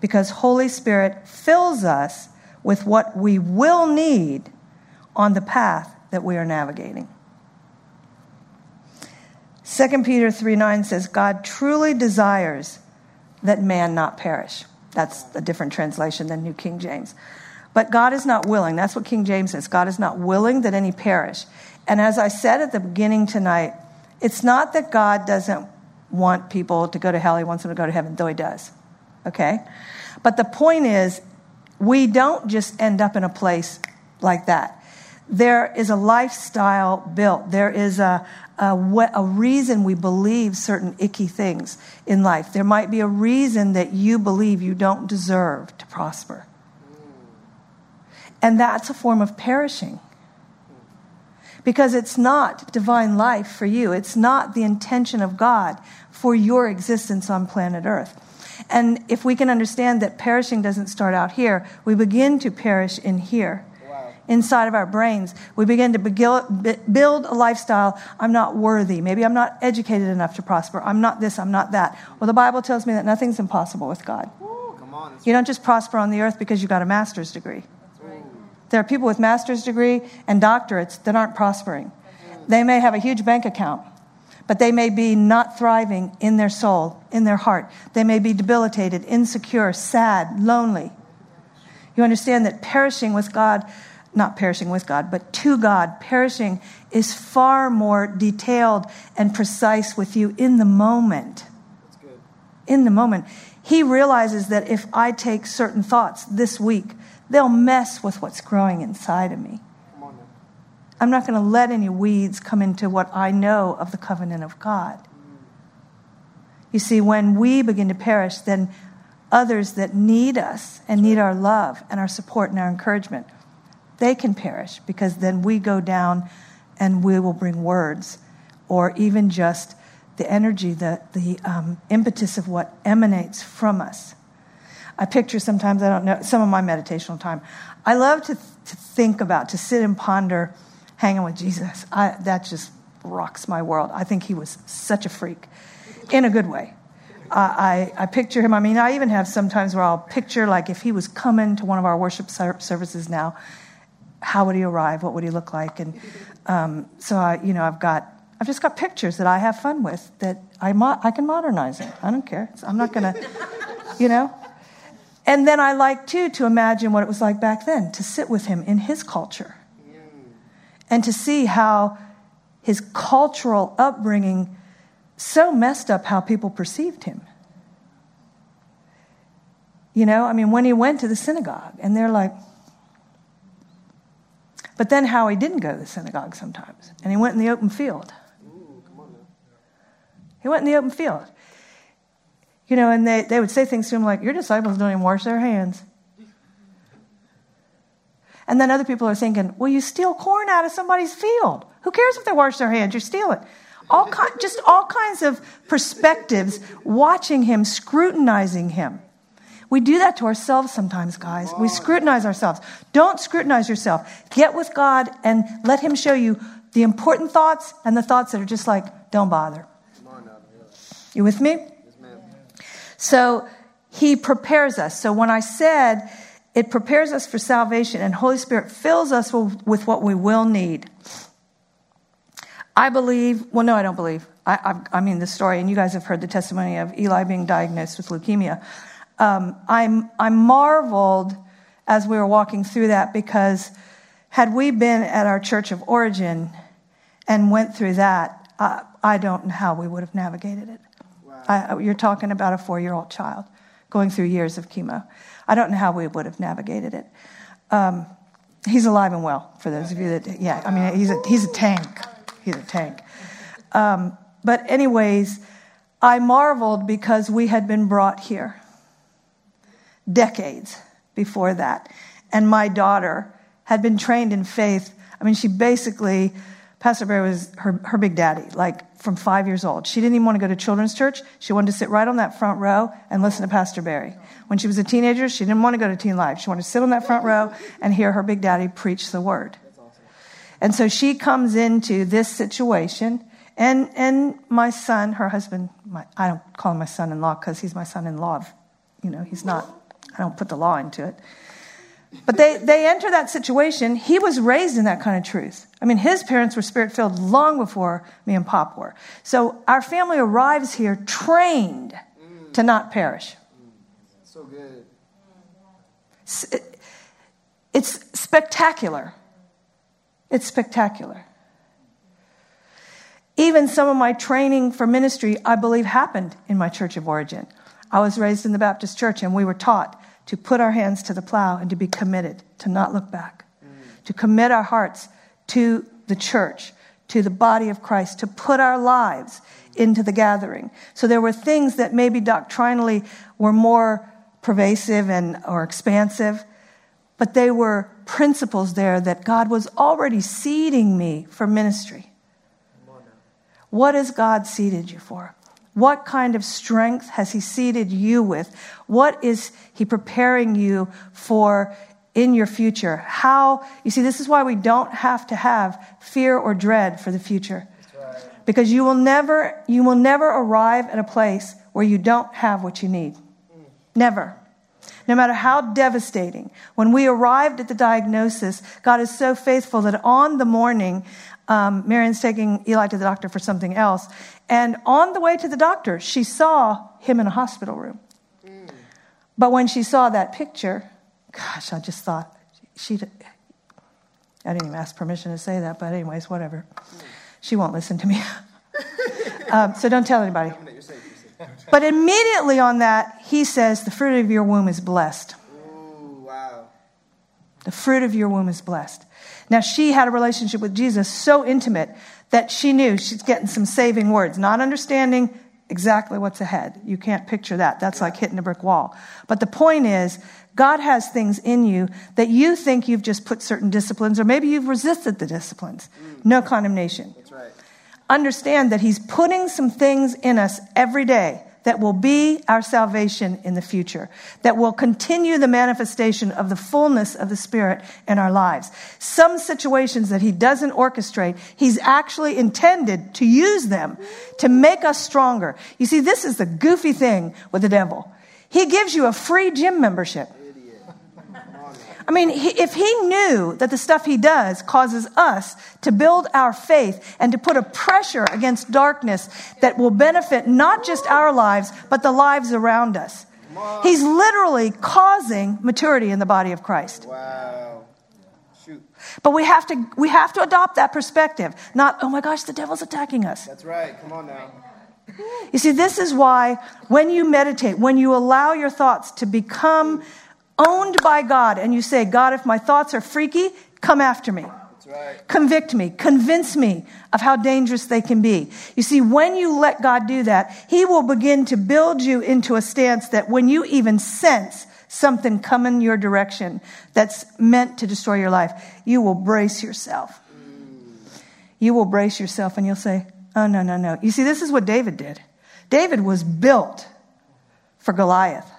S2: Because Holy Spirit fills us with what we will need on the path that we are navigating. 2 Peter 3 9 says, God truly desires that man not perish. That's a different translation than New King James. But God is not willing. That's what King James says. God is not willing that any perish. And as I said at the beginning tonight, it's not that God doesn't want people to go to hell, He wants them to go to heaven, though He does. Okay? But the point is, we don't just end up in a place like that. There is a lifestyle built. There is a, a, a reason we believe certain icky things in life. There might be a reason that you believe you don't deserve to prosper. And that's a form of perishing. Because it's not divine life for you, it's not the intention of God for your existence on planet Earth. And if we can understand that perishing doesn't start out here, we begin to perish in here.
S3: Wow.
S2: Inside of our brains, we begin to build a lifestyle. I'm not worthy. Maybe I'm not educated enough to prosper. I'm not this, I'm not that. Well, the Bible tells me that nothing's impossible with God.
S3: Come on.
S2: You don't just prosper on the earth because you got a master's degree. There are people with master's degree and doctorates that aren't prospering. They may have a huge bank account, but they may be not thriving in their soul, in their heart. They may be debilitated, insecure, sad, lonely. You understand that perishing with God, not perishing with God, but to God, perishing is far more detailed and precise with you in the moment in the moment. He realizes that if I take certain thoughts this week, they'll mess with what's growing inside of me. I'm not going to let any weeds come into what I know of the covenant of God. You see, when we begin to perish, then others that need us and need our love and our support and our encouragement, they can perish because then we go down and we will bring words or even just the energy, the, the um, impetus of what emanates from us. I picture sometimes, I don't know, some of my meditational time. I love to, to think about, to sit and ponder hanging with Jesus. I, that just rocks my world. I think he was such a freak in a good way. I, I, I picture him. I mean, I even have sometimes where I'll picture, like, if he was coming to one of our worship services now, how would he arrive? What would he look like? And um, so, I, you know, I've got, I've just got pictures that I have fun with that I, mo- I can modernize it. I don't care. I'm not going to, you know. And then I like, too, to imagine what it was like back then to sit with him in his culture and to see how his cultural upbringing so messed up how people perceived him. You know, I mean, when he went to the synagogue, and they're like, but then how he didn't go to the synagogue sometimes, and he went in the open field. He went in the open field. You know, and they, they would say things to him like, Your disciples don't even wash their hands. And then other people are thinking, Well, you steal corn out of somebody's field. Who cares if they wash their hands? You steal it. all kind, just all kinds of perspectives, watching him, scrutinizing him. We do that to ourselves sometimes, guys. We scrutinize ourselves. Don't scrutinize yourself. Get with God and let Him show you the important thoughts and the thoughts that are just like, don't bother. You with me? So He prepares us. So when I said it prepares us for salvation and Holy Spirit fills us with what we will need. I believe, well, no, I don't believe. I, I, I, mean, the story, and you guys have heard the testimony of Eli being diagnosed with leukemia. Um, I'm, I marveled as we were walking through that because had we been at our church of origin and went through that, uh, I don't know how we would have navigated it. I, you're talking about a four year old child going through years of chemo. I don't know how we would have navigated it. Um, he's alive and well, for those of you that, yeah, I mean, he's a, he's a tank he's a tank. Um, but, anyways, I marveled because we had been brought here decades before that. And my daughter had been trained in faith. I mean, she basically, Pastor Barry was her, her big daddy, like from five years old. She didn't even want to go to children's church. She wanted to sit right on that front row and listen to Pastor Barry. When she was a teenager, she didn't want to go to Teen Life. She wanted to sit on that front row and hear her big daddy preach the word. And so she comes into this situation, and, and my son, her husband, my, I don't call him my son in law because he's my son in law. You know, he's not, I don't put the law into it. But they, they enter that situation. He was raised in that kind of truth. I mean, his parents were spirit filled long before me and Pop were. So our family arrives here trained mm. to not perish.
S3: So good.
S2: It's spectacular. It's spectacular. Even some of my training for ministry, I believe, happened in my church of origin. I was raised in the Baptist church, and we were taught to put our hands to the plow and to be committed, to not look back, mm. to commit our hearts to the church, to the body of Christ, to put our lives into the gathering. So there were things that maybe doctrinally were more pervasive and or expansive, but they were principles there that God was already seeding me for ministry. What has God seeded you for? What kind of strength has He seeded you with? What is He preparing you for in your future? How, you see, this is why we don't have to have fear or dread for the future. Because you will never, you will never arrive at a place where you don't have what you need. Mm. Never no matter how devastating. When we arrived at the diagnosis, God is so faithful that on the morning, um, Marion's taking Eli to the doctor for something else. And on the way to the doctor, she saw him in a hospital room. Mm. But when she saw that picture, gosh, I just thought, she, I didn't even ask permission to say that, but anyways, whatever. She won't listen to me. um, so don't tell anybody. But immediately on that, he says, The fruit of your womb is blessed. The fruit of your womb is blessed. Now, she had a relationship with Jesus so intimate that she knew she's getting some saving words, not understanding exactly what's ahead. You can't picture that. That's like hitting a brick wall. But the point is, God has things in you that you think you've just put certain disciplines, or maybe you've resisted the disciplines. No condemnation.
S3: That's right
S2: understand that He's putting some things in us every day that will be our salvation in the future, that will continue the manifestation of the fullness of the Spirit in our lives. Some situations that He doesn't orchestrate, He's actually intended to use them to make us stronger. You see, this is the goofy thing with the devil. He gives you a free gym membership. I mean, if he knew that the stuff he does causes us to build our faith and to put a pressure against darkness that will benefit not just our lives, but the lives around us, he's literally causing maturity in the body of Christ.
S3: Wow. Shoot.
S2: But we have to, we have to adopt that perspective. Not, oh my gosh, the devil's attacking us.
S3: That's right. Come on now.
S2: You see, this is why when you meditate, when you allow your thoughts to become owned by God and you say, God, if my thoughts are freaky, come after me.
S3: That's right.
S2: Convict me, convince me of how dangerous they can be. You see, when you let God do that, He will begin to build you into a stance that when you even sense something coming your direction that's meant to destroy your life, you will brace yourself. Mm. You will brace yourself and you'll say, Oh, no, no, no. You see, this is what David did. David was built for Goliath.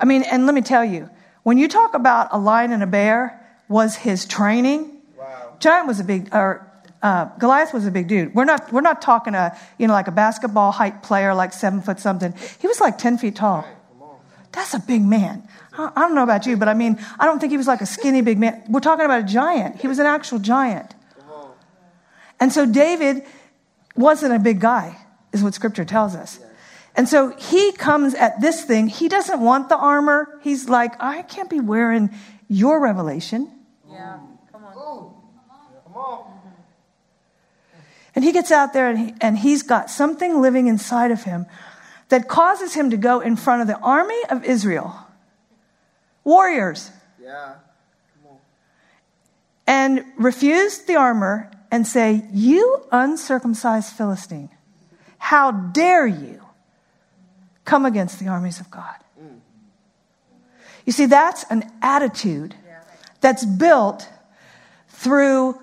S2: I mean, and let me tell you, when you talk about a lion and a bear was his training,
S3: Wow.
S2: Giant was a big, or uh, Goliath was a big dude. We're not, we're not talking a, you know, like a basketball height player, like seven foot something. He was like 10 feet tall. That's a big man. I I don't know about you, but I mean, I don't think he was like a skinny big man. We're talking about a giant. He was an actual giant. And so David wasn't a big guy, is what scripture tells us. And so he comes at this thing. He doesn't want the armor. He's like, I can't be wearing your revelation.
S4: Yeah, come on.
S3: Come on.
S2: And he gets out there and, he, and he's got something living inside of him that causes him to go in front of the army of Israel, warriors,
S3: Yeah.
S2: and refuse the armor and say, You uncircumcised Philistine, how dare you come against the armies of God? You see, that's an attitude that's built through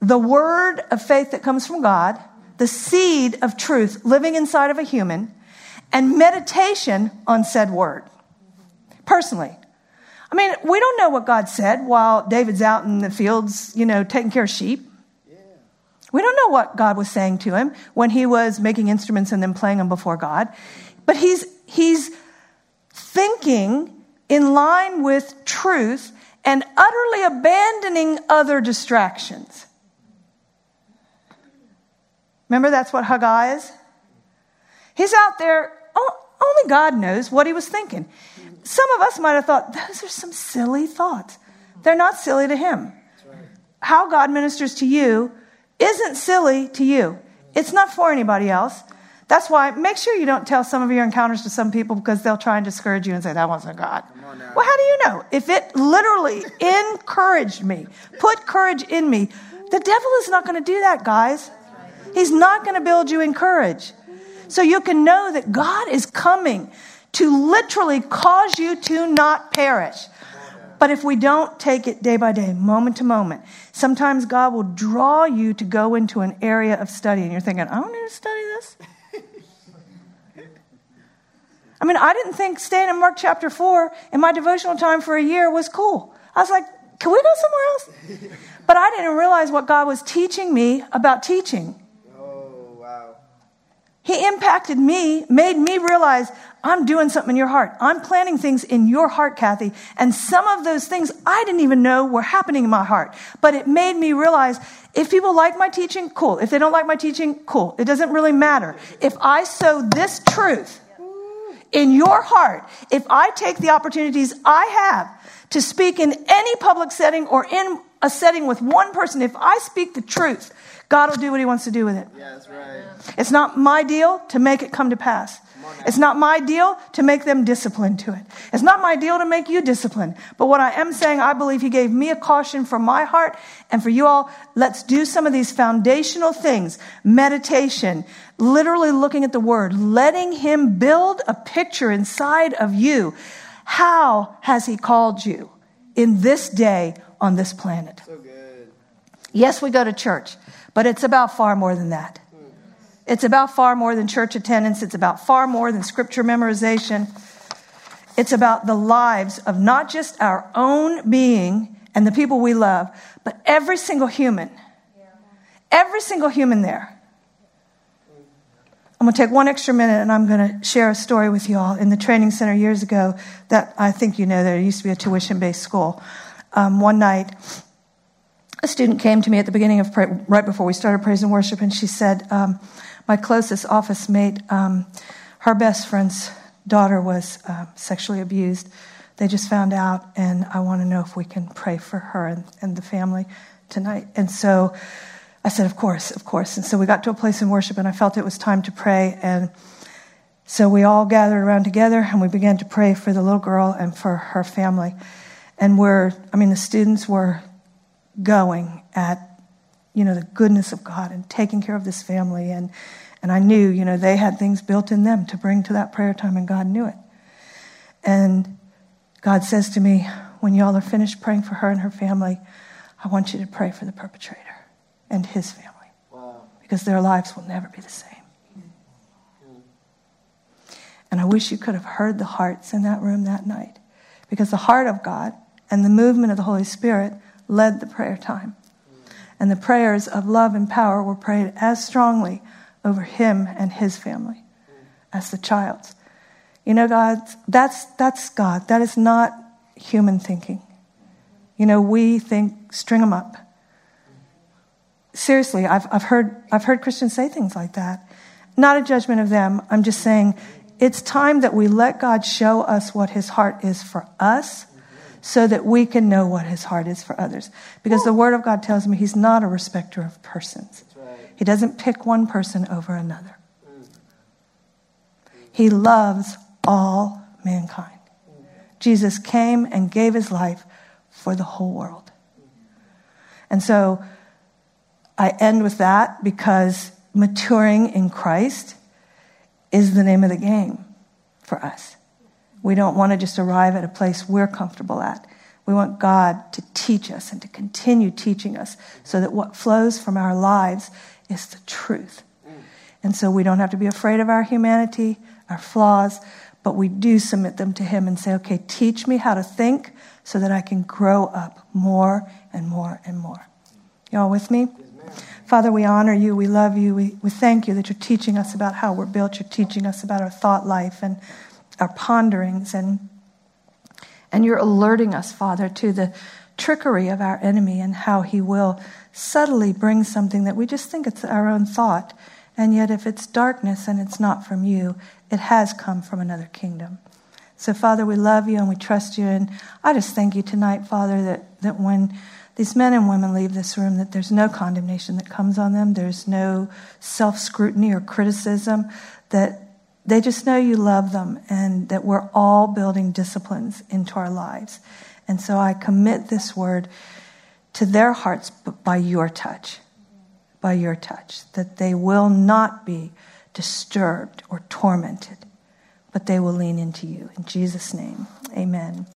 S2: the word of faith that comes from God, the seed of truth living inside of a human, and meditation on said word. Personally. I mean, we don't know what God said while David's out in the fields, you know, taking care of sheep. We don't know what God was saying to him when he was making instruments and then playing them before God. But he's, he's thinking in line with truth and utterly abandoning other distractions. Remember, that's what Haggai is? He's out there, only God knows what he was thinking. Some of us might have thought, those are some silly thoughts. They're not silly to him. How God ministers to you isn't silly to you, it's not for anybody else. That's why make sure you don't tell some of your encounters to some people because they'll try and discourage you and say, that wasn't God. Well, how do you know? If it literally encouraged me, put courage in me, the devil is not going to do that, guys. He's not going to build you in courage. So you can know that God is coming to literally cause you to not perish. But if we don't take it day by day, moment to moment, sometimes God will draw you to go into an area of study and you're thinking, I don't need to study this. I mean, I didn't think staying in Mark chapter 4 in my devotional time for a year was cool. I was like, can we go somewhere else? But I didn't realize what God was teaching me about teaching.
S3: Oh, wow.
S2: He impacted me, made me realize I'm doing something in your heart. I'm planting things in your heart, Kathy. And some of those things I didn't even know were happening in my heart. But it made me realize if people like my teaching, cool. If they don't like my teaching, cool. It doesn't really matter. If I sow this truth in your heart, if I take the opportunities I have to speak in any public setting or in a setting with one person, if I speak the truth, God will do what He wants to do with it.
S3: Yeah, that's right.
S2: It's not my deal to make it come to pass. It's not my deal to make them disciplined to it. It's not my deal to make you disciplined. But what I am saying, I believe He gave me a caution from my heart and for you all. Let's do some of these foundational things meditation, literally looking at the Word, letting Him build a picture inside of you. How has He called you in this day on this planet?
S3: So good.
S2: Yes, we go to church, but it's about far more than that. It's about far more than church attendance. It's about far more than scripture memorization. It's about the lives of not just our own being and the people we love, but every single human. Every single human there. I'm going to take one extra minute and I'm going to share a story with you all. In the training center years ago, that I think you know there used to be a tuition based school. Um, one night, a student came to me at the beginning of, right before we started praise and worship, and she said, um, My closest office mate, um, her best friend's daughter was uh, sexually abused. They just found out, and I want to know if we can pray for her and, and the family tonight. And so, I said, Of course, of course. And so we got to a place in worship, and I felt it was time to pray. And so we all gathered around together and we began to pray for the little girl and for her family. And we're, I mean, the students were going at, you know, the goodness of God and taking care of this family. And, and I knew, you know, they had things built in them to bring to that prayer time, and God knew it. And God says to me, when y'all are finished praying for her and her family, I want you to pray for the perpetrator and his family. Wow. Because their lives will never be the same. And I wish you could have heard the hearts in that room that night. Because the heart of God and the movement of the Holy Spirit led the prayer time. And the prayers of love and power were prayed as strongly over him and his family as the child's. You know, God, that's, that's God. That is not human thinking. You know, we think, string them up seriously, I've, I've, heard, I've heard Christians say things like that. Not a judgment of them. I'm just saying it's time that we let God show us what his heart is for us so that we can know what his heart is for others. Because the word of God tells me he's not a respecter of persons. He doesn't pick one person over another. He loves all mankind. Jesus came and gave his life for the whole world. And so I end with that because maturing in Christ is the name of the game for us. We don't want to just arrive at a place we're comfortable at. We want God to teach us and to continue teaching us so that what flows from our lives is the truth. And so we don't have to be afraid of our humanity, our flaws, but we do submit them to Him and say, okay, teach me how to think so that I can grow up more and more and more. Y'all with me? Father, we honor you. We love you. We, we thank you that you're teaching us about how we're built. You're teaching us about our thought life and our ponderings. And, and you're alerting us, Father, to the trickery of our enemy and how he will subtly bring something that we just think it's our own thought. And yet, if it's darkness and it's not from you, it has come from another kingdom. So, Father, we love you and we trust you. And I just thank you tonight, Father, that, that when these men and women leave this room that there's no condemnation that comes on them, there's no self scrutiny or criticism, that they just know you love them and that we're all building disciplines into our lives. And so I commit this word to their hearts by your touch, by your touch, that they will not be disturbed or tormented, but they will lean into you. In Jesus' name, amen.